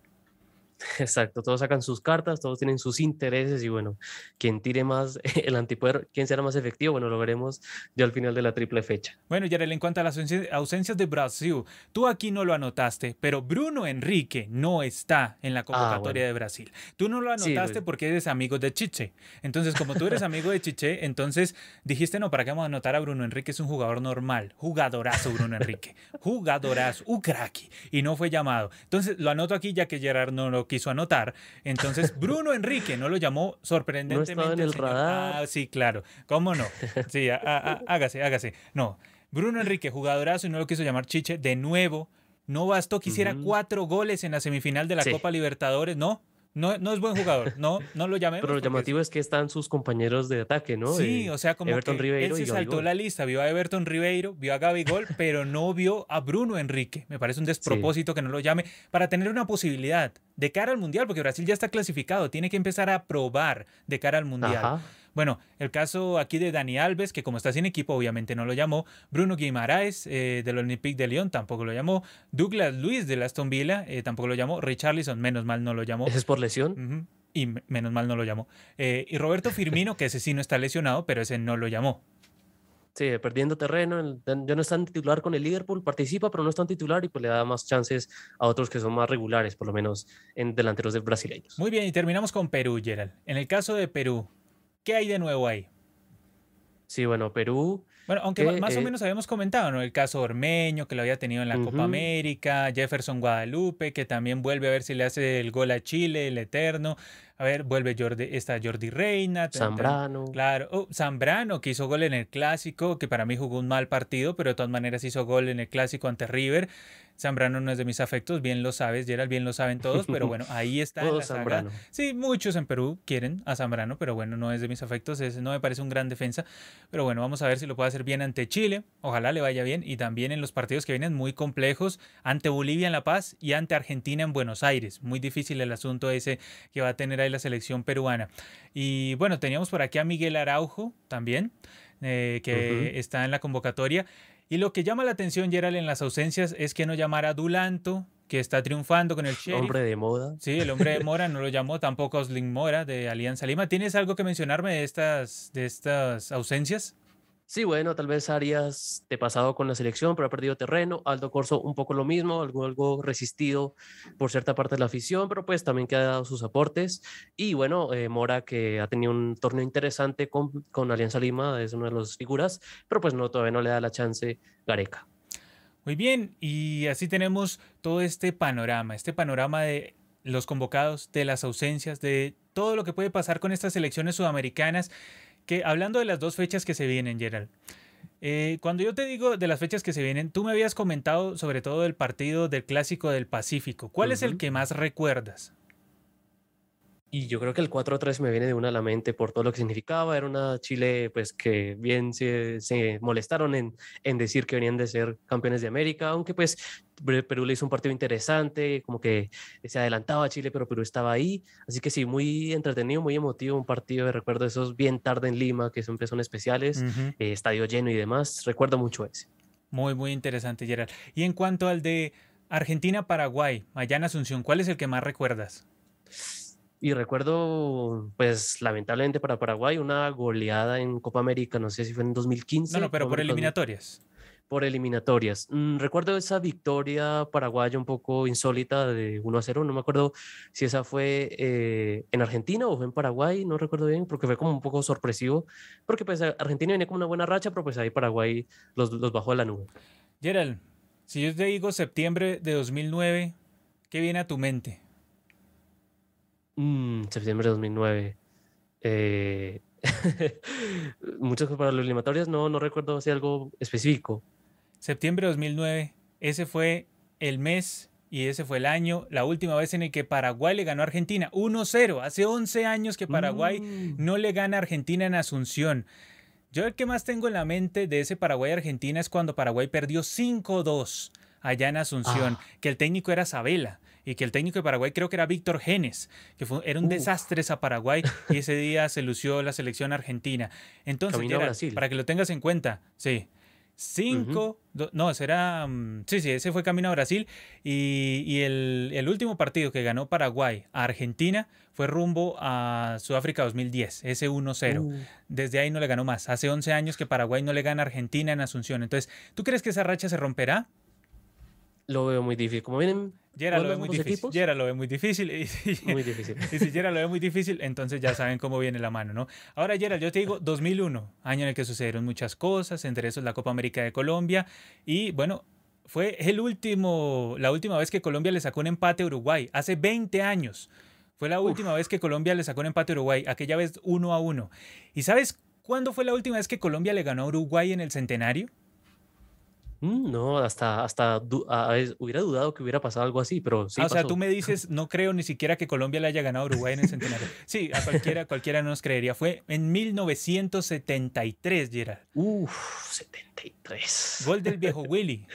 Exacto, todos sacan sus cartas, todos tienen sus intereses y bueno, quien tire más el antipoder, quién será más efectivo, bueno, lo veremos ya al final de la triple fecha. Bueno, Yarel, en cuanto a las ausencias de Brasil, tú aquí no lo anotaste, pero Bruno Enrique no está en la ah, convocatoria de Brasil. Tú no lo anotaste porque eres amigo de Chiche. Entonces, como tú eres amigo de Chiche, entonces dijiste, no, ¿para qué vamos a anotar a Bruno Enrique? Es un jugador normal, jugadorazo Bruno Enrique, jugadorazo, un crack, y no fue llamado. Entonces, lo anoto aquí ya que Gerard no lo quiso anotar. Entonces, Bruno Enrique no lo llamó sorprendentemente. No en el radar. Ah, sí, claro. ¿Cómo no? Sí, hágase, hágase. No. Bruno Enrique, jugadorazo y no lo quiso llamar Chiche. De nuevo, no bastó que hiciera cuatro goles en la semifinal de la Copa Libertadores, no. No, no es buen jugador, no, no lo llamemos. Pero lo llamativo es... que están sus compañeros de ataque, ¿no? Sí, o sea, como Everton que Ribeiro él se saltó la lista, vio a Everton Ribeiro, vio a Gaby Gol, pero no vio a Bruno Enrique. Me parece un despropósito que no lo llame para tener una posibilidad de cara al Mundial, porque Brasil ya está clasificado, tiene que empezar a probar de cara al Mundial. Bueno, el caso aquí de Dani Alves, que como está sin equipo, obviamente no lo llamó. Bruno Guimaraes, eh, del Olympique de Lyon, tampoco lo llamó. Douglas Luis, de Aston Villa, eh, tampoco lo llamó. Richarlison, menos mal, no lo llamó. ¿Ese es por lesión? Y menos mal no lo llamó. Eh, y Roberto Firmino, que ese sí no está lesionado, pero ese no lo llamó. Sí, perdiendo terreno, ya no está en titular con el Liverpool, participa, pero no está en titular y pues le da más chances a otros que son más regulares, por lo menos en delanteros de brasileños. Muy bien, y terminamos con Perú, Gerald. En el caso de Perú, ¿Qué hay de nuevo ahí? Sí, bueno, Perú Bueno, aunque más o menos habíamos comentado, ¿no? El caso Ormeño, que lo había tenido en la Copa América, Jefferson Guadalupe, que también vuelve a ver si le hace el gol a Chile, el Eterno. A ver, vuelve Jordi, está Jordi Reina. Zambrano. Claro, oh, Zambrano, que hizo gol en el Clásico, que para mí jugó un mal partido, pero de todas maneras hizo gol en el Clásico ante River. Zambrano no es de mis afectos, bien lo sabes, Gerald, bien lo saben todos, pero bueno, ahí está la Zambrano. Sí, muchos en Perú quieren a Zambrano, pero bueno, no es de mis afectos, no me parece un gran defensa, pero bueno, vamos a ver si lo puede hacer bien ante Chile, ojalá le vaya bien, y también en los partidos que vienen muy complejos, ante Bolivia en La Paz y ante Argentina en Buenos Aires, muy difícil el asunto ese que va a tener ahí la selección peruana. Y bueno, teníamos por aquí a Miguel Araujo también, eh, que está en la convocatoria. Y lo que llama la atención, Gerald, en las ausencias es que no llamara a Dulanto, que está triunfando con el Sheriff. Hombre de moda. Sí, el hombre de Mora no lo llamó, tampoco Oslin Mora de Alianza Lima. ¿Tienes algo que mencionarme de estas, de estas ausencias? Sí, bueno, tal vez Arias de pasado con la selección, pero ha perdido terreno. Aldo Corso un poco lo mismo, algo, algo resistido por cierta parte de la afición, pero pues también que ha dado sus aportes. Y bueno, eh, Mora que ha tenido un torneo interesante con, con Alianza Lima, es una de las figuras, pero pues no, todavía no le da la chance Gareca. Muy bien, y así tenemos todo este panorama, este panorama de los convocados, de las ausencias, de todo lo que puede pasar con estas selecciones sudamericanas que hablando de las dos fechas que se vienen, Gerald, eh, cuando yo te digo de las fechas que se vienen, tú me habías comentado sobre todo el partido del Clásico del Pacífico. ¿Cuál es el que más recuerdas? Y yo creo que el 4-3 me viene de una a la mente por todo lo que significaba. Era una Chile, pues que bien se, se molestaron en, en, decir que venían de ser campeones de América, aunque pues Perú le hizo un partido interesante, como que se adelantaba a Chile, pero Perú estaba ahí. Así que sí, muy entretenido, muy emotivo, un partido, de recuerdo esos bien tarde en Lima, que siempre son especiales, eh, estadio lleno y demás. Recuerdo mucho ese. Muy, muy interesante, Gerard. Y en cuanto al de Argentina-Paraguay, allá en Asunción, ¿cuál es el que más recuerdas? Y recuerdo, pues lamentablemente para Paraguay, una goleada en Copa América, no sé si fue en 2015. No, no, pero por eliminatorias. Por eliminatorias. Mm, recuerdo esa victoria paraguaya un poco insólita de 1 a 0. No me acuerdo si esa fue eh, en Argentina o fue en Paraguay, no recuerdo bien, porque fue como un poco sorpresivo. Porque pues Argentina venía con una buena racha, pero pues ahí Paraguay los, los bajó a la nube. Gerald, si yo te digo septiembre de 2009, ¿qué viene a tu mente? Mm, septiembre de 2009. Eh, muchas para los eliminatorias, no, no recuerdo si algo específico. Septiembre de 2009, ese fue el mes y ese fue el año, la última vez en el que Paraguay le ganó a Argentina 1-0. Hace 11 años que Paraguay mm. no le gana a Argentina en Asunción. Yo el que más tengo en la mente de ese Paraguay-Argentina es cuando Paraguay perdió 5-2 allá en Asunción, ah. que el técnico era Sabela y que el técnico de Paraguay creo que era Víctor Genes, que fue, era un desastre esa Paraguay y ese día se lució la selección argentina. Entonces, para que lo tengas en cuenta, sí. Cinco, no, será, mm, sí, sí, ese fue camino a Brasil y, el, último partido que ganó Paraguay a Argentina fue rumbo a Sudáfrica 2010, ese 1-0. Uh. Desde ahí no le ganó más. Hace 11 años que Paraguay no le gana a Argentina en Asunción. Entonces, ¿tú crees que esa racha se romperá? Lo veo muy difícil. Como vienen Yera lo ve muy difícil. Yera lo ve muy difícil. Y, muy difícil. Y si Yera lo ve muy difícil, entonces ya saben cómo viene la mano, ¿no? Ahora, Yera, yo te digo 2001, año en el que sucedieron muchas cosas, entre eso la Copa América de Colombia. Y bueno, fue el último, la última vez que Colombia le sacó un empate a Uruguay, hace 20 años. Fue la última vez que Colombia le sacó un empate a Uruguay, aquella vez 1 a 1. ¿Y sabes cuándo fue la última vez que Colombia le ganó a Uruguay en el centenario? Mm, no, hasta, hasta hubiera dudado que hubiera pasado algo así, pero sí. Ah, o sea, tú me dices, no creo ni siquiera que Colombia le haya ganado a Uruguay en el centenario. Sí, a cualquiera, cualquiera no nos creería. Fue en 1973, Gerard. Uf, 73. Gol del viejo Willy.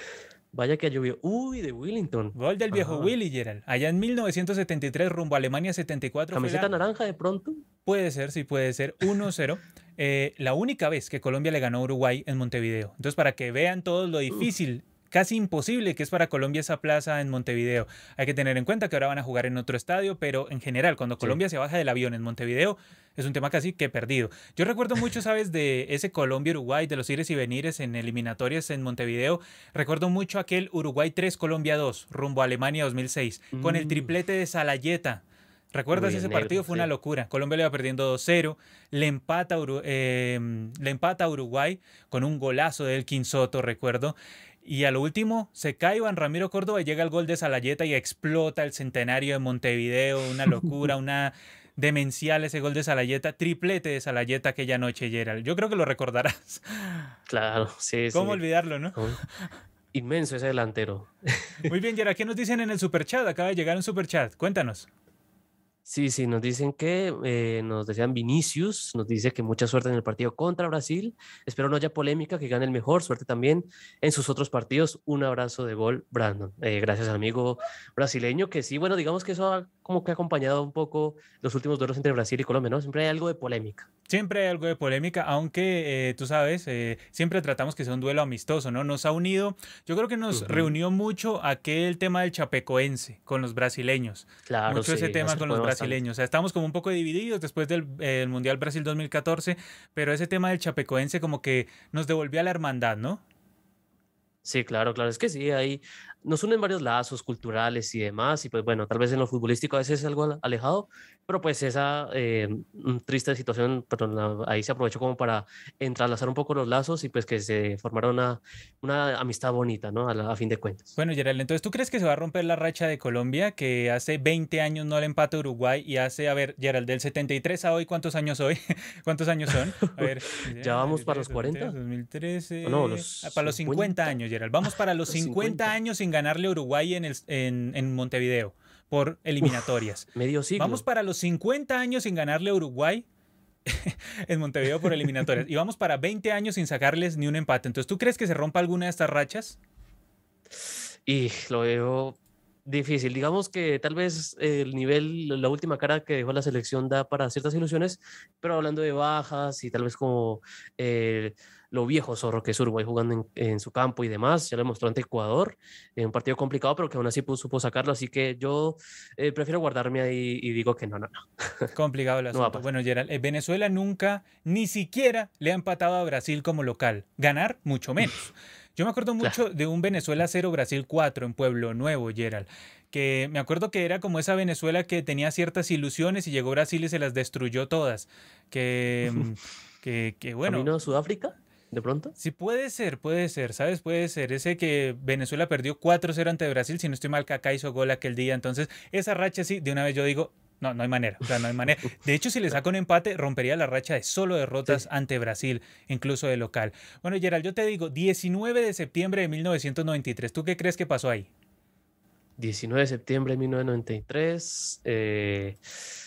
Vaya que llovió. Uy, de Willington. Gol del viejo Willy, Gerald. Allá en 1973, rumbo a Alemania 74. ¿Camiseta naranja de pronto? Puede ser, sí, puede ser. 1-0. Eh, la única vez que Colombia le ganó a Uruguay en Montevideo. Entonces, para que vean todo lo difícil casi imposible que es para Colombia esa plaza en Montevideo. Hay que tener en cuenta que ahora van a jugar en otro estadio, pero en general, cuando Colombia se baja del avión en Montevideo, es un tema casi que perdido. Yo recuerdo mucho, ¿sabes? De ese Colombia-Uruguay, de los ires y venires en eliminatorias en Montevideo. Recuerdo mucho aquel Uruguay 3, Colombia 2, rumbo a Alemania 2006, con el mm. triplete de Salayeta ¿Recuerdas ese partido? Fue una locura. Colombia le iba perdiendo 2-0, le empata, eh, le empata a Uruguay con un golazo de Elkin Soto, recuerdo. Y a lo último se cae Iván Ramiro Córdoba y llega el gol de Salayeta y explota el centenario de Montevideo. Una locura, una demencial ese gol de Salayeta. Triplete de Salayeta aquella noche, Gerald. Yo creo que lo recordarás. Claro, sí, ¿Cómo sí. olvidarlo, no? Uy, Inmenso ese delantero. Muy bien, Gerald. ¿Qué nos dicen en el superchat? Acaba de llegar un superchat. Cuéntanos. Sí, sí, nos dicen que, eh, nos desean Vinicius, nos dice que mucha suerte en el partido contra Brasil, espero no haya polémica, que gane el mejor, suerte también en sus otros partidos, un abrazo de gol, Brandon. Eh, gracias amigo brasileño, que sí, bueno, digamos que eso ha como que ha acompañado un poco los últimos duelos entre Brasil y Colombia, ¿no? Siempre hay algo de polémica. Siempre hay algo de polémica, aunque eh, tú sabes, eh, siempre tratamos que sea un duelo amistoso, ¿no? Nos ha unido, yo creo que nos Ujú. reunió mucho aquel tema del chapecoense con los brasileños. Claro, mucho ese sí, tema eso con los bastante. O sea, estamos como un poco divididos después del el Mundial Brasil 2014, pero ese tema del chapecoense como que nos devolvió a la hermandad, ¿no? Sí, claro, claro. Es que sí, ahí nos unen varios lazos culturales y demás. Y pues bueno, tal vez en lo futbolístico a veces es algo ale- alejado, pero pues esa eh, mm, triste situación, perdón, ahí se aprovechó como para entrelazar un poco los lazos y pues que se formara una, una amistad bonita, ¿no? A, la- a fin de cuentas. Bueno, Gerald, entonces ¿tú crees que se va a romper la racha de Colombia, que hace 20 años no le empata Uruguay y hace, a ver, Gerald, del 73 a hoy, ¿cuántos años hoy? ¿Cuántos años son? A ver, Ya vamos para los 2023, 40. 2013, ¿O no? Los ah, para los 50 50. años, Gerald. Vamos para los Los 50 50. años sin ganarle a Uruguay en, el, en, en Montevideo por eliminatorias. Medio siglo. Vamos para los 50 años sin ganarle a Uruguay en Montevideo por eliminatorias. Y vamos para 20 años sin sacarles ni un empate. Entonces, ¿tú crees que se rompa alguna de estas rachas? Y lo veo difícil. Digamos que tal vez el nivel, la última cara que dejó la selección da para ciertas ilusiones, pero hablando de bajas y tal vez como eh, lo viejo zorro que es Uruguay jugando en, en su campo y demás, ya lo mostró ante Ecuador, en un partido complicado, pero que aún así supo sacarlo, así que yo eh, prefiero guardarme ahí y digo que no, no, no. Complicado el asunto. bueno, Gerald, eh, Venezuela nunca, ni siquiera le ha empatado a Brasil como local. Ganar, mucho menos. Yo me acuerdo Claro. mucho de un Venezuela 0 Brasil 4 en Pueblo Nuevo, Gerald. Que me acuerdo que era como esa Venezuela que tenía ciertas ilusiones y llegó Brasil y se las destruyó todas. Que, mm, que, que bueno. ¿Camino a Sudáfrica? ¿De pronto? Sí, puede ser, puede ser, ¿sabes? Puede ser. Ese que Venezuela perdió 4-0 ante Brasil, si no estoy mal, Kaká hizo gol aquel día. Entonces, esa racha sí, de una vez yo digo, no, no hay manera. O sea, no hay manera. De hecho, si le saca un empate, rompería la racha de solo derrotas Sí. ante Brasil, incluso de local. Bueno, Gerald, yo te digo, 19 de septiembre de 1993. ¿Tú qué crees que pasó ahí? 19 de septiembre de 1993. eh,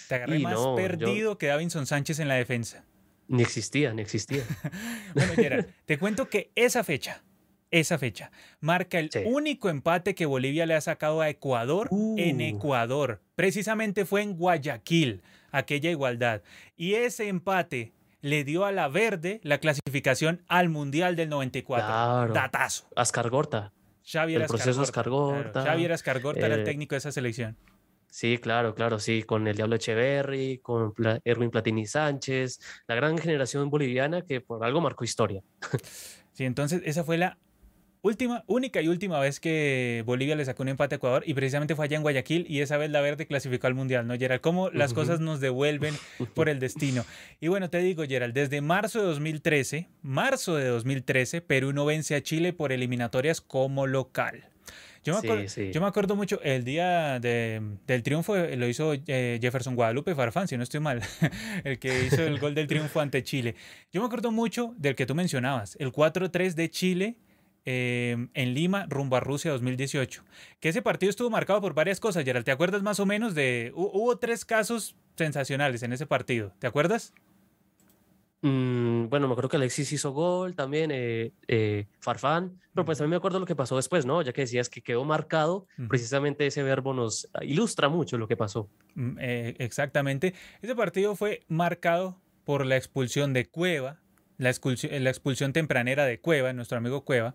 Te agarré Y más no, yo- perdido que Davinson Sánchez en la defensa. Ni existía, ni existía. Bueno, Gerald, te cuento que esa fecha, esa fecha, marca el Sí. único empate que Bolivia le ha sacado a Ecuador en Uh. Ecuador. Precisamente fue en Guayaquil, aquella igualdad. Y ese empate le dio a la verde la clasificación al Mundial del 94. Claro. Datazo. Ascargorta. Xavier El proceso Ascargorta. Ascargorta, Claro, Xavier Ascargorta era el eh, técnico de esa selección. Sí, claro, claro, sí, con el Diablo Echeverry, con Pla- Erwin Platini Sánchez, la gran generación boliviana que por algo marcó historia. Sí, entonces esa fue la última, única y última vez que Bolivia le sacó un empate a Ecuador y precisamente fue allá en Guayaquil y esa vez la verde clasificó al Mundial, ¿no, Gerald? Cómo las cosas nos devuelven por el destino. Y bueno, te digo, Gerald, desde marzo de 2013, marzo de 2013, Perú no vence a Chile por eliminatorias como local. Yo me, Sí, acuerdo, sí. yo me acuerdo mucho, el día de- del triunfo eh, lo hizo eh, Jefferson Guadalupe Farfán, si no estoy mal, el que hizo el gol del triunfo ante Chile. Yo me acuerdo mucho del que tú mencionabas, el 4-3 de Chile eh, en Lima rumbo a Rusia 2018. Que ese partido estuvo marcado por varias cosas, Gerald. ¿Te acuerdas más o menos de... hu- Hubo tres casos sensacionales en ese partido, ¿te acuerdas? Mm, bueno, me acuerdo que Alexis hizo gol también, eh, eh, Farfán, pero pues también me acuerdo lo que pasó después, ¿no? Ya que decías que quedó marcado, precisamente ese verbo nos ilustra mucho lo que pasó. Mm, eh, exactamente. Ese partido fue marcado por la expulsión de Cueva, la expulsión, la expulsión tempranera de Cueva, nuestro amigo Cueva,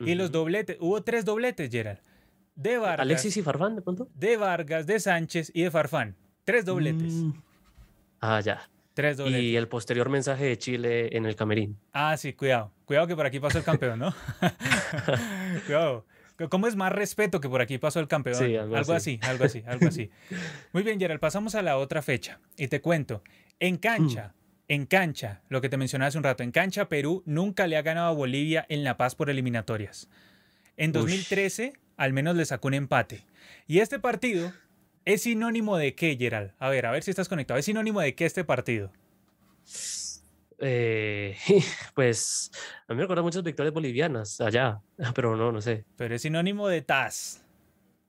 y los dobletes. Hubo tres dobletes, Gerald. De Vargas, Alexis y Farfán, de pronto. de Vargas, de Sánchez y de Farfán. Tres dobletes. Mm. Ah, ya. Tres. Y el posterior mensaje de Chile en el camerín. Ah, sí, cuidado. Cuidado que por aquí pasó el campeón, ¿no? cuidado. ¿Cómo es más respeto que por aquí pasó el campeón? Sí, algo, así. algo así, algo así. Muy bien, Gerald, pasamos a la otra fecha y te cuento. En cancha, mm. en cancha, lo que te mencionaba hace un rato, en cancha Perú nunca le ha ganado a Bolivia en La Paz por eliminatorias. En 2013 al menos le sacó un empate. Y este partido es sinónimo de qué, Gerald? A ver, a ver si estás conectado. ¿Es sinónimo de qué este partido? Eh, pues a mí me recuerda muchas victorias bolivianas allá, pero no, no sé. Pero es sinónimo de TAS.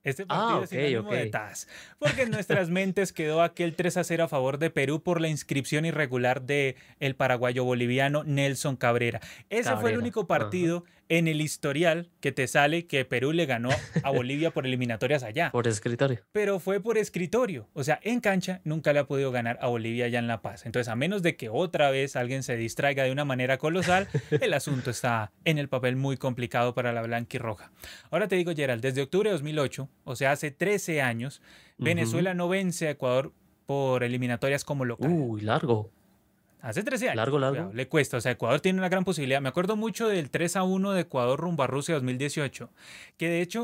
Este ah, partido es sinónimo de TAS. Porque en nuestras mentes quedó aquel 3 a 0 a favor de Perú por la inscripción irregular de el paraguayo boliviano Nelson Cabrera. Ese fue el único partido en el historial que te sale que Perú le ganó a Bolivia por eliminatorias allá. Por escritorio. Pero fue por escritorio. O sea, en cancha nunca le ha podido ganar a Bolivia allá en La Paz. Entonces, a menos de que otra vez alguien se distraiga de una manera colosal, el asunto está en el papel muy complicado para la blanca y roja. Ahora te digo, Gerald, desde octubre de 2008, o sea, hace 13 años, Venezuela no vence a Ecuador por eliminatorias como local. Uy, largo. Hace 13 años. Largo, largo. Le cuesta. O sea, Ecuador tiene una gran posibilidad. Me acuerdo mucho del 3 a 1 de Ecuador rumbo a Rusia 2018. Que de hecho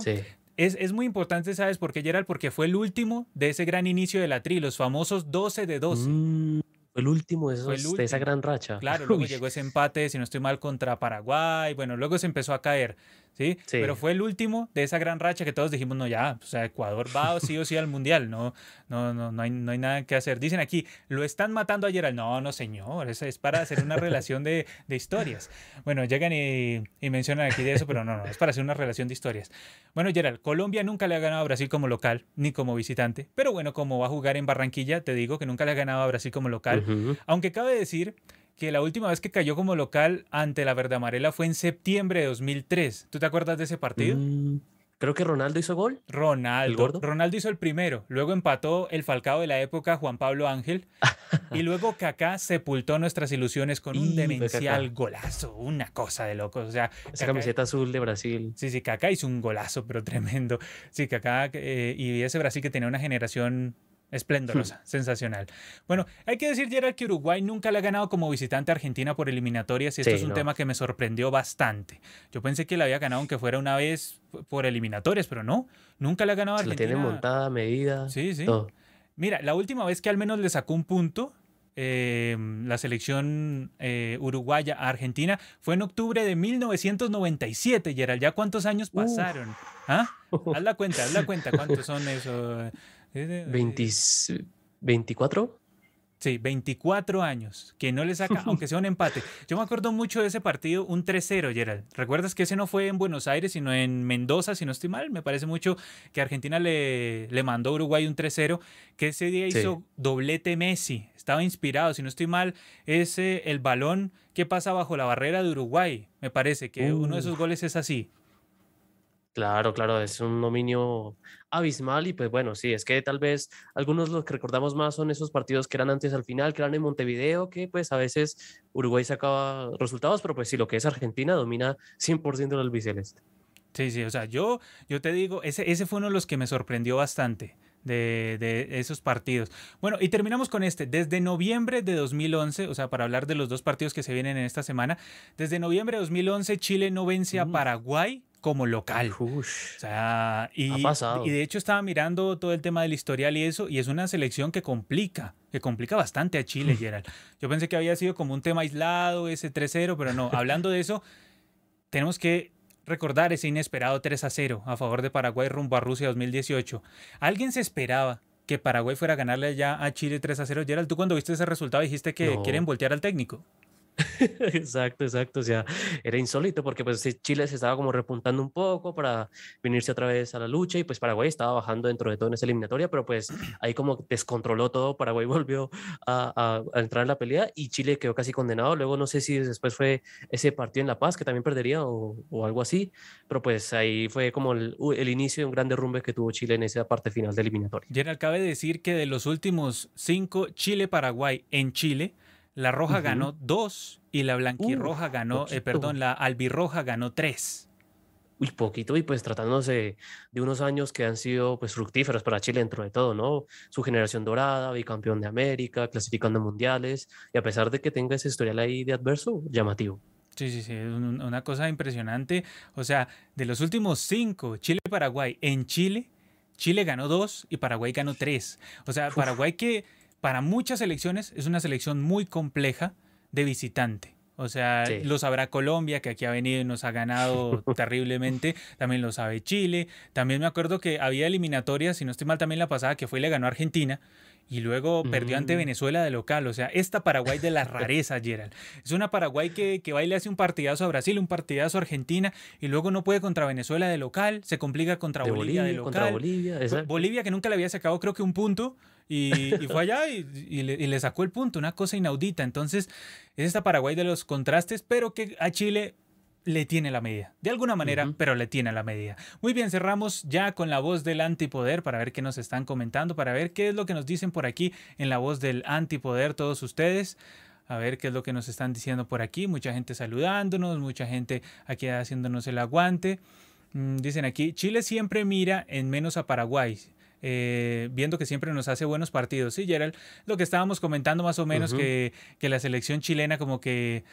es, es, muy importante, ¿sabes por qué, Gerald? Porque fue el último de ese gran inicio de la tri, los famosos 12 de 12. Mm, el último de, esos, de esa gran racha. Claro, luego llegó ese empate, si no estoy mal, contra Paraguay. Bueno, luego se empezó a caer. ¿Sí? Pero fue el último de esa gran racha que todos dijimos, no, ya, o sea, Ecuador va sí o sí al Mundial, no, no, no, no, hay, no hay nada que hacer. Dicen aquí, lo están matando ayer al... No, no, señor, eso es para hacer una relación de, de historias. Bueno, llegan y, y, mencionan aquí de eso, pero no, no, es para hacer una relación de historias. Bueno, Gerald, Colombia nunca le ha ganado a Brasil como local, ni como visitante, pero bueno, como va a jugar en Barranquilla, te digo que nunca le ha ganado a Brasil como local, aunque cabe decir que la última vez que cayó como local ante la Verde Amarela fue en septiembre de 2003. ¿Tú te acuerdas de ese partido? Mm, creo que Ronaldo hizo gol. Ronaldo. Ronaldo hizo el primero. Luego empató el Falcao de la época, Juan Pablo Ángel. y luego Kaká sepultó nuestras ilusiones con un demencial golazo. Una cosa de locos. O sea, esa camiseta azul de Brasil. Sí, sí, Kaká hizo un golazo, pero tremendo. Sí, Kaká eh, y ese Brasil que tenía una generación Esplendorosa, sensacional. Bueno, hay que decir, Gerard, que Uruguay nunca le ha ganado como visitante a Argentina por eliminatorias y esto es un tema que me sorprendió bastante. Yo pensé que le había ganado aunque fuera una vez por eliminatorias, pero no, nunca le ha ganado a Argentina. Se tiene montada, medida. Sí, sí. Mira, la última vez que al menos le sacó un punto eh, la selección eh, uruguaya a Argentina fue en octubre de 1997, Gerald. ¿Ya cuántos años pasaron? ¿Ah? Haz la cuenta, haz la cuenta, ¿cuántos son esos? 24. Sí, 24 años, que no le saca, aunque sea un empate. Yo me acuerdo mucho de ese partido, un 3-0, Gerald. ¿Recuerdas que ese no fue en Buenos Aires, sino en Mendoza, si no estoy mal? Me parece mucho que Argentina le, le mandó a Uruguay un 3-0, que ese día hizo doblete Messi. Estaba inspirado, si no estoy mal, ese el balón que pasa bajo la barrera de Uruguay. Me parece que uno de esos goles es así. Claro, claro, es un dominio abismal y pues bueno, sí, es que tal vez algunos los que recordamos más son esos partidos que eran antes al final, que eran en Montevideo, que pues a veces Uruguay sacaba resultados, pero pues sí, lo que es Argentina domina 100% el albiceleste. Sí, sí, o sea, yo, yo te digo, ese, ese fue uno de los que me sorprendió bastante. De, de, esos partidos. Bueno, y terminamos con este. Desde noviembre de 2011, o sea, para hablar de los dos partidos que se vienen en esta semana, desde noviembre de 2011 Chile no vence a Paraguay como local. O sea, y, y, de hecho estaba mirando todo el tema del historial y eso, y es una selección que complica, que complica bastante a Chile, Gerald. Yo pensé que había sido como un tema aislado, ese 3-0, pero no, hablando de eso, tenemos que recordar ese inesperado 3-0 a favor de Paraguay rumbo a Rusia 2018. ¿Alguien se esperaba que Paraguay fuera a ganarle ya a Chile 3-0? Gerald, tú cuando viste ese resultado dijiste que quieren voltear al técnico. Exacto, exacto. O sea, era insólito porque pues Chile se estaba como repuntando un poco para venirse otra vez a la lucha y pues Paraguay estaba bajando dentro de todo en esa eliminatoria, pero pues ahí como descontroló todo, Paraguay volvió a, entrar en la pelea y Chile quedó casi condenado. Luego no sé si después fue ese partido en La Paz que también perdería o, algo así, pero pues ahí fue como el, el, inicio de un gran derrumbe que tuvo Chile en esa parte final de eliminatoria. General, cabe decir que de los últimos cinco Chile-Paraguay en Chile, la roja ganó dos y la blanquirroja ganó, eh, perdón, la albirroja ganó tres. Uy, poquito, y pues tratándose de unos años que han sido pues fructíferos para Chile dentro de todo, ¿no? Su generación dorada, bicampeón de América, clasificando mundiales, y a pesar de que tenga ese historial ahí de adverso, llamativo. Sí, sí, sí, una cosa impresionante. O sea, de los últimos cinco, Chile-Paraguay, en Chile, Chile ganó dos y Paraguay ganó tres. O sea, Paraguay que para muchas selecciones es una selección muy compleja de visitante. O sea, lo sabrá Colombia, que aquí ha venido y nos ha ganado terriblemente. También lo sabe Chile. También me acuerdo que había eliminatorias, si no estoy mal, también la pasada, que fue y le ganó a Argentina y luego perdió ante mm. Venezuela de local. O sea, esta Paraguay de la rareza, Gerald. Es una Paraguay que, que va y le hace un partidazo a Brasil, un partidazo a Argentina y luego no puede contra Venezuela de local, se complica contra Bolivia, de local. Bolivia, Bolivia que nunca le había sacado creo que un punto y, fue allá y, le, y, le, sacó el punto, una cosa inaudita. Entonces, es esta Paraguay de los contrastes, pero que a Chile le tiene la medida. De alguna manera, pero le tiene la medida. Muy bien, cerramos ya con la voz del antipoder para ver qué nos están comentando, para ver qué es lo que nos dicen por aquí en la voz del antipoder todos ustedes. A ver qué es lo que nos están diciendo por aquí. Mucha gente saludándonos, mucha gente aquí haciéndonos el aguante. Mm, dicen aquí, Chile siempre mira en menos a Paraguay. Eh, viendo que siempre nos hace buenos partidos. Sí, Gerald, lo que estábamos comentando más o menos, que, que la selección chilena como que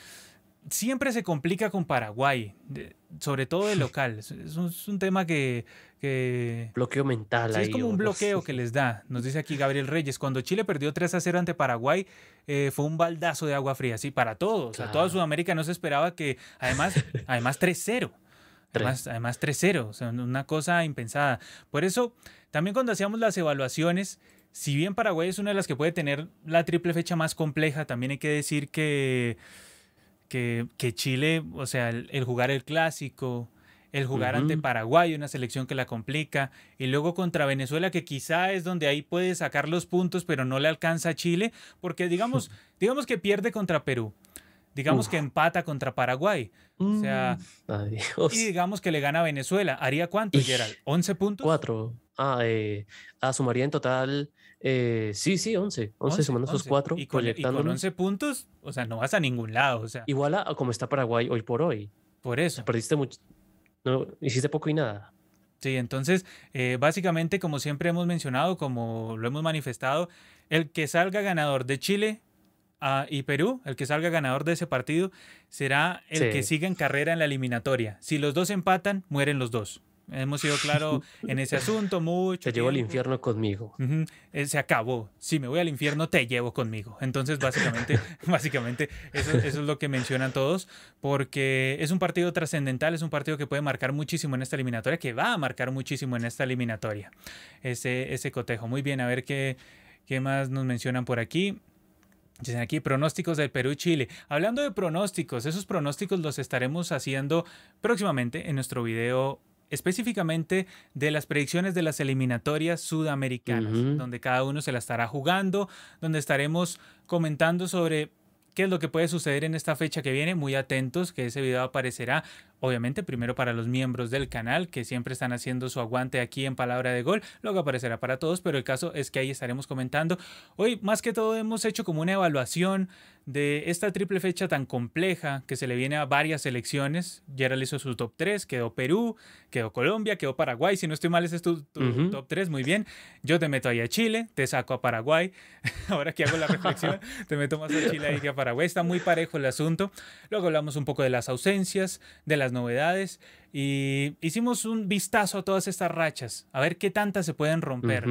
siempre se complica con Paraguay, sobre todo el local. Es, un, tema que, Bloqueo mental. es como un bloqueo que les da. Nos dice aquí Gabriel Reyes, cuando Chile perdió 3 a 0 ante Paraguay, eh, fue un baldazo de agua fría, sí, para todos. A toda Sudamérica no se esperaba que, además, además 3-0. Además, además 3-0, o sea, una cosa impensada. Por eso, también cuando hacíamos las evaluaciones, si bien Paraguay es una de las que puede tener la triple fecha más compleja, también hay que decir que que, Chile, o sea, el, jugar el clásico, el jugar ante Paraguay, una selección que la complica, y luego contra Venezuela, que quizá es donde ahí puede sacar los puntos, pero no le alcanza a Chile, porque digamos, digamos que pierde contra Perú. Digamos que empata contra Paraguay. O sea, mm, y digamos que le gana a Venezuela. ¿Haría cuánto, Gerald? ¿11 puntos? Cuatro. Ah, eh, ah, sumaría en total eh, sí, sí, 11. 11, sumando esos cuatro. Y con, y 11 puntos, o sea, no vas a ningún lado. O sea. Igual a, como está Paraguay hoy por hoy. Por eso. perdiste mucho. No, hiciste poco y nada. Sí, entonces, eh, básicamente, como siempre hemos mencionado, como lo hemos manifestado, el que salga ganador de Chile ah, y Perú, el que salga ganador de ese partido, será el que siga en carrera en la eliminatoria. Si los dos empatan, mueren los dos. Hemos sido claros en ese asunto mucho. Te llevo al infierno conmigo. Eh, se acabó. Si me voy al infierno, te llevo conmigo. Entonces, básicamente, básicamente eso, es lo que mencionan todos, porque es un partido trascendental, es un partido que puede marcar muchísimo en esta eliminatoria, que va a marcar muchísimo en esta eliminatoria. Ese, ese cotejo. Muy bien, a ver qué, qué más nos mencionan por aquí. Dicen aquí pronósticos del Perú-Chile. Hablando de pronósticos, esos pronósticos los estaremos haciendo próximamente en nuestro video específicamente de las predicciones de las eliminatorias sudamericanas, donde cada uno se la estará jugando, donde estaremos comentando sobre qué es lo que puede suceder en esta fecha que viene. Muy atentos, que ese video aparecerá, obviamente, primero para los miembros del canal, que siempre están haciendo su aguante aquí en Palabra de Gol. Luego aparecerá para todos, pero el caso es que ahí estaremos comentando. Hoy, más que todo, hemos hecho como una evaluación de esta triple fecha tan compleja que se le viene a varias selecciones. Gerald hizo su top 3, quedó Perú, quedó Colombia, quedó Paraguay. Si no estoy mal, ese es tu, top 3, muy bien. Yo te meto ahí a Chile, te saco a Paraguay. Ahora que hago la reflexión, te meto más a Chile y que a Paraguay. Está muy parejo el asunto. Luego hablamos un poco de las ausencias, de las novedades y hicimos un vistazo a todas estas rachas, a ver qué tantas se pueden romper.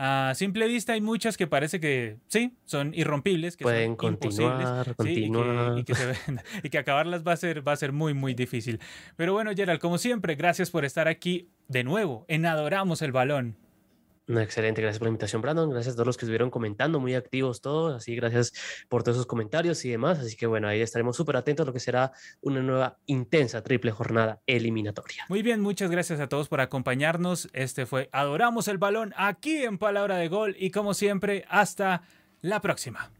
A simple vista hay muchas que parece que sí, son irrompibles, que Pueden continuar, continuar. y, que, acabarlas va a, ser, va a ser muy, muy difícil. Pero bueno, Gerald, como siempre, gracias por estar aquí de nuevo en Adoramos el Balón. Excelente, gracias por la invitación, Brandon. Gracias a todos los que estuvieron comentando, muy activos todos. Así, gracias por todos esos comentarios y demás. Así que bueno, ahí estaremos súper atentos a lo que será una nueva intensa triple jornada eliminatoria. Muy bien, muchas gracias a todos por acompañarnos. Este fue Adoramos el Balón aquí en Palabra de Gol y como siempre, hasta la próxima.